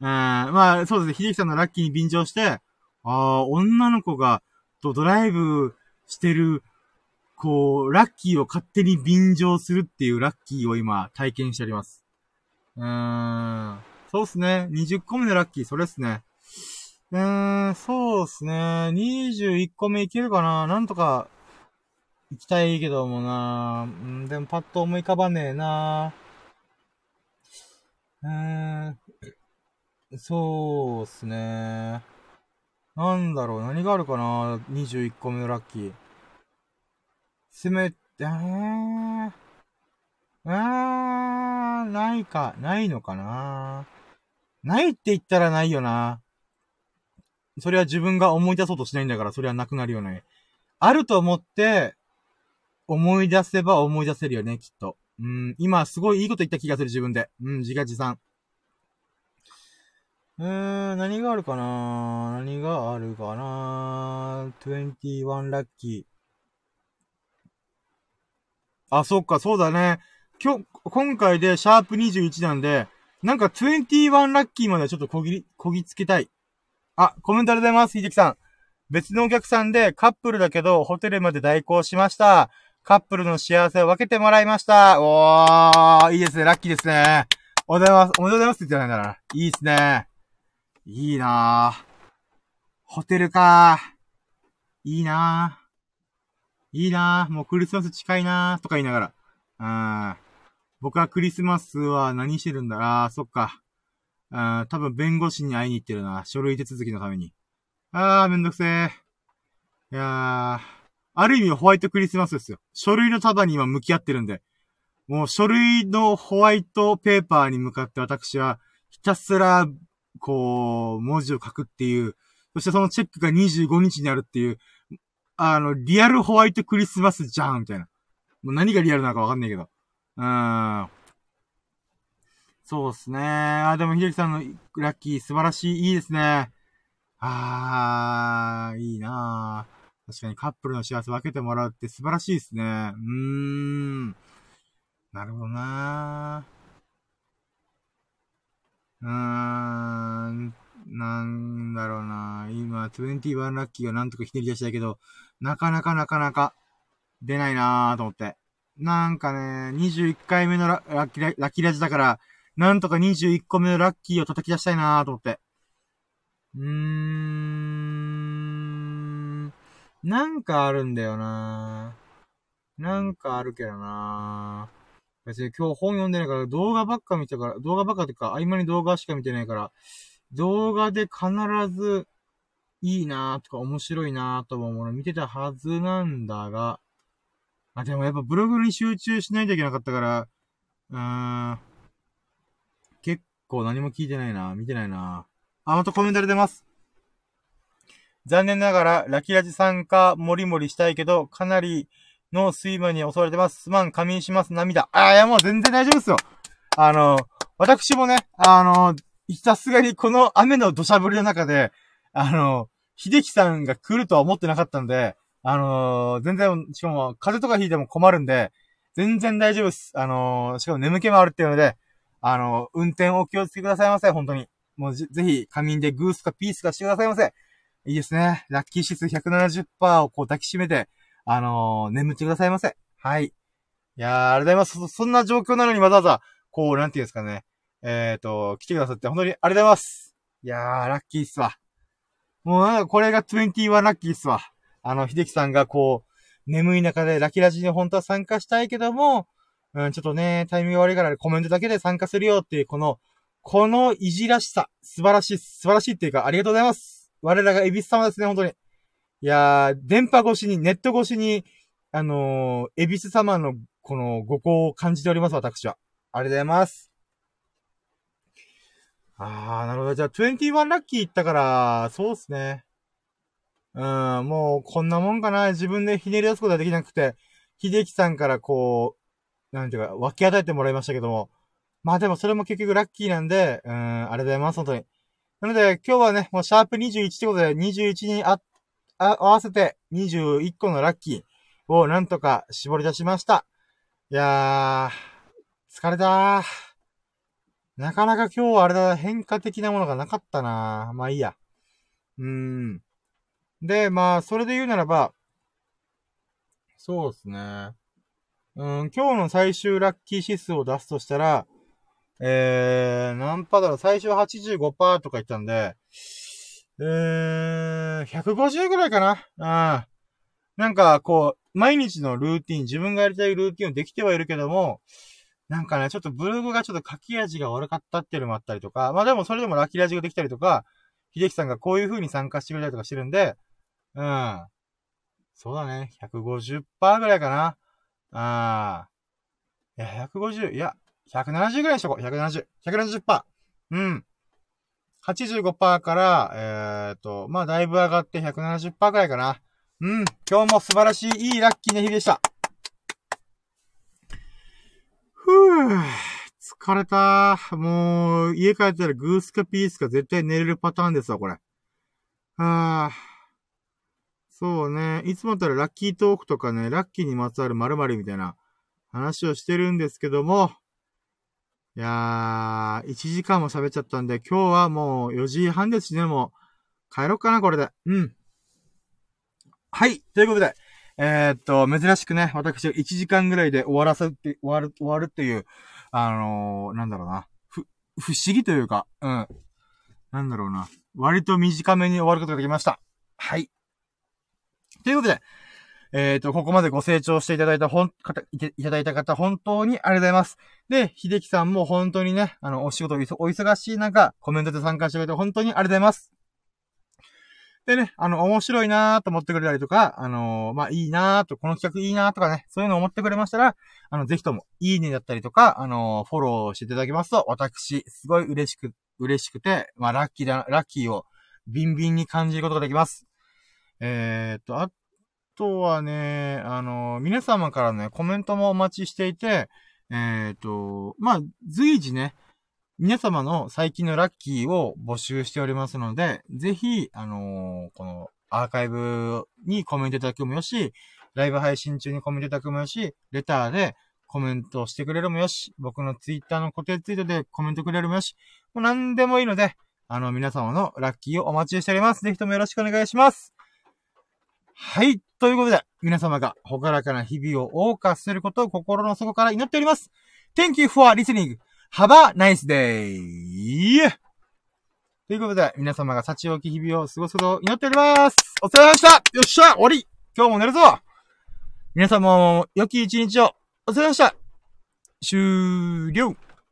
うん、まあ、そうですね。秀樹さんのラッキーに便乗して、ああ、女の子が、とドライブしてる、こう、ラッキーを勝手に便乗するっていうラッキーを今体験しております。うーん。そうっすね。20個目のラッキー、それっすね。うーん、そうっすね。21個目いけるかななんとか、行きたいけどもなうん、でもパッと思い浮かばねえなうーん、そうっすね。なんだろう、何があるかな ?21 個目のラッキー。せめ、えー、あー、ないか、ないのかなないって言ったらないよな。それは自分が思い出そうとしないんだから、それはなくなるよね。あると思って、思い出せば思い出せるよね、きっと。うん、今すごいいいこと言った気がする、自分で。うん、自画自賛。うーん、何があるかな？何があるかな？21ラッキー。あ、そっか、そうだね。今日、今回でシャープ21なんで、なんか21ラッキーまではちょっとこぎ、こぎつけたい。あ、コメントありがとうございます、ひじきさん。別のお客さんでカップルだけど、ホテルまで代行しました。カップルの幸せを分けてもらいました。おー、いいですね。ラッキーですね。おめでとうございます。おめでとうございますって言ってないんだから。いいですね。いいなぁ。ホテルかいいなぁ。いいなぁ。もうクリスマス近いなぁ。とか言いながら。うん。僕はクリスマスは何してるんだ？あー、そっか。うん、多分弁護士に会いに行ってるな。書類手続きのために。あー、めんどくせー。いやー。ある意味ホワイトクリスマスですよ。書類の束に今向き合ってるんで。もう書類のホワイトペーパーに向かって私はひたすら、こう、文字を書くっていう、そしてそのチェックが25日にあるっていう、あの、リアルホワイトクリスマスじゃんみたいな。もう何がリアルなのかわかんないけど。うん。そうっすね。あ、でも、ひできさんのラッキー素晴らしい。いいですね。あー、いいなー。確かにカップルの幸せ分けてもらうって素晴らしいですね。うーん。なるほどなーうーん。なんだろうな今、21ラッキーがなんとかひねり出したいけど、なかなかなかなか出ないなーと思って。なんかね、21回目のラッキーラッキラジだから、なんとか21個目のラッキーを叩き出したいなーと思って。うーん。なんかあるんだよななんかあるけどな別に今日本読んでないから動画ばっか見たから、動画ばっかってか合間に動画しか見てないから、動画で必ずいいなとか面白いなと思うもの見てたはずなんだが、あ、でもやっぱブログに集中しないといけなかったから、うーん、結構何も聞いてないな見てないなあ、またコメントで出ます。残念ながら、ラキラジ参加、もりもりしたいけど、かなりの水分に襲われてます。すまん、仮眠します、涙。あ、いや、もう全然大丈夫ですよ。あの、私もね、あの、さすがにこの雨の土砂降りの中で、あの、秀樹さんが来るとは思ってなかったんで、あのー、全然、しかも、風邪とかひいても困るんで、全然大丈夫です。あのー、しかも眠気もあるっていうので、あのー、運転お気をつけくださいませ、本当に。もうぜひ、仮眠でグースかピースかしてくださいませ。いいですね。ラッキー指数170%をこう抱きしめて、あのー、眠ってくださいませ。はい。いやー、ありがとうございます。そんな状況なのにわざわざ、こう、なんていうんですかね。えっ、ー、と、来てくださって本当にありがとうございます。いやー、ラッキーっすわ。もうなんかこれが21ラッキーっすわ。あの、秀樹さんがこう、眠い中でラキラジに本当は参加したいけども、うん、ちょっとね、タイミング悪いからコメントだけで参加するよっていう、この、このいじらしさ、素晴らしい、素晴らしいっていうか、ありがとうございます。我らがエビス様ですね、本当に。いやー、電波越しに、ネット越しに、あのー、エビス様のこのご好を感じております、私は。ありがとうございます。あー、なるほど。じゃあ、21ラッキー行ったから、そうっすね。うん、もう、こんなもんかな。自分でひねり出すことができなくて、秀樹さんからこう、なんていうか、分け与えてもらいましたけども。まあでもそれも結局ラッキーなんで、うん、ありがとうございます、本当に。なので、今日はね、もうシャープ21ってことで、21にあ、あ、合わせて21個のラッキーをなんとか絞り出しました。いやー、疲れたー。なかなか今日はあれだ、変化的なものがなかったなまあいいや。うーん。で、まあ、それで言うならば、そうですね。うん、今日の最終ラッキー指数を出すとしたら、えー、何パーだろう、最初85%とか言ったんで、えー、150ぐらいかなうん。なんか、こう、毎日のルーティン、自分がやりたいルーティンをできてはいるけども、なんかね、ちょっとブログがちょっと書き味が悪かったっていうのもあったりとか、まあでもそれでもラッキーラジができたりとか、秀樹さんがこういう風に参加してくれたりとかしてるんで、うん。そうだね。150%ぐらいかな。ああ。いや、150、いや、170ぐらいにしとこう。170。170%。うん。85%から、えっ、と、まあ、だいぶ上がって170%ぐらいかな。うん。今日も素晴らしい、いいラッキーな日でした。ふぅ。疲れた。もう、家帰ったらグースかピースか絶対寝れるパターンですわ、これ。ああ。そうね。いつもだったらラッキートークとかね、ラッキーにまつわる〇〇みたいな話をしてるんですけども、いやー、1時間も喋っちゃったんで、今日はもう4時半ですしね、もう帰ろうかな、これで。うん。はい。ということで、えー、っと、珍しくね、私1時間ぐらいで終わらせて、終わる、終わるっていう、あのー、なんだろうな。ふ、不思議というか、うん。なんだろうな。割と短めに終わることができました。はい。ということで、えっ、ー、と、ここまでご清聴していただいたほん、方、いいただいた方、本当にありがとうございます。で、秀樹さんも本当にね、あの、お仕事お忙しい中、コメントで参加してくれて本当にありがとうございます。でね、あの、面白いなーと思ってくれたりとか、あのー、まあ、いいなーと、この企画いいなーとかね、そういうのを思ってくれましたら、あの、ぜひとも、いいねだったりとか、あのー、フォローしていただきますと、私、すごい嬉しく、嬉しくて、まあ、ラッキーだ、ラッキーを、ビンビンに感じることができます。えー、っと、あとはね、あの、皆様からね、コメントもお待ちしていて、えー、っと、まあ、随時ね、皆様の最近のラッキーを募集しておりますので、ぜひ、あのー、このアーカイブにコメントいただくもよし、ライブ配信中にコメントいただくもよし、レターでコメントしてくれるもよし、僕のツイッターの固定ツイートでコメントくれるもよし、もう何でもいいので、あの、皆様のラッキーをお待ちしております。ぜひともよろしくお願いします。はい。ということで、皆様がほがらかな日々を謳歌することを心の底から祈っております。Thank you for listening. Have a nice day! ということで、皆様が幸置き日々を過ごすことを祈っております。お疲れ様でしたよっしゃ終わり今日も寝るぞ皆様も良き一日をお疲れ様でした終了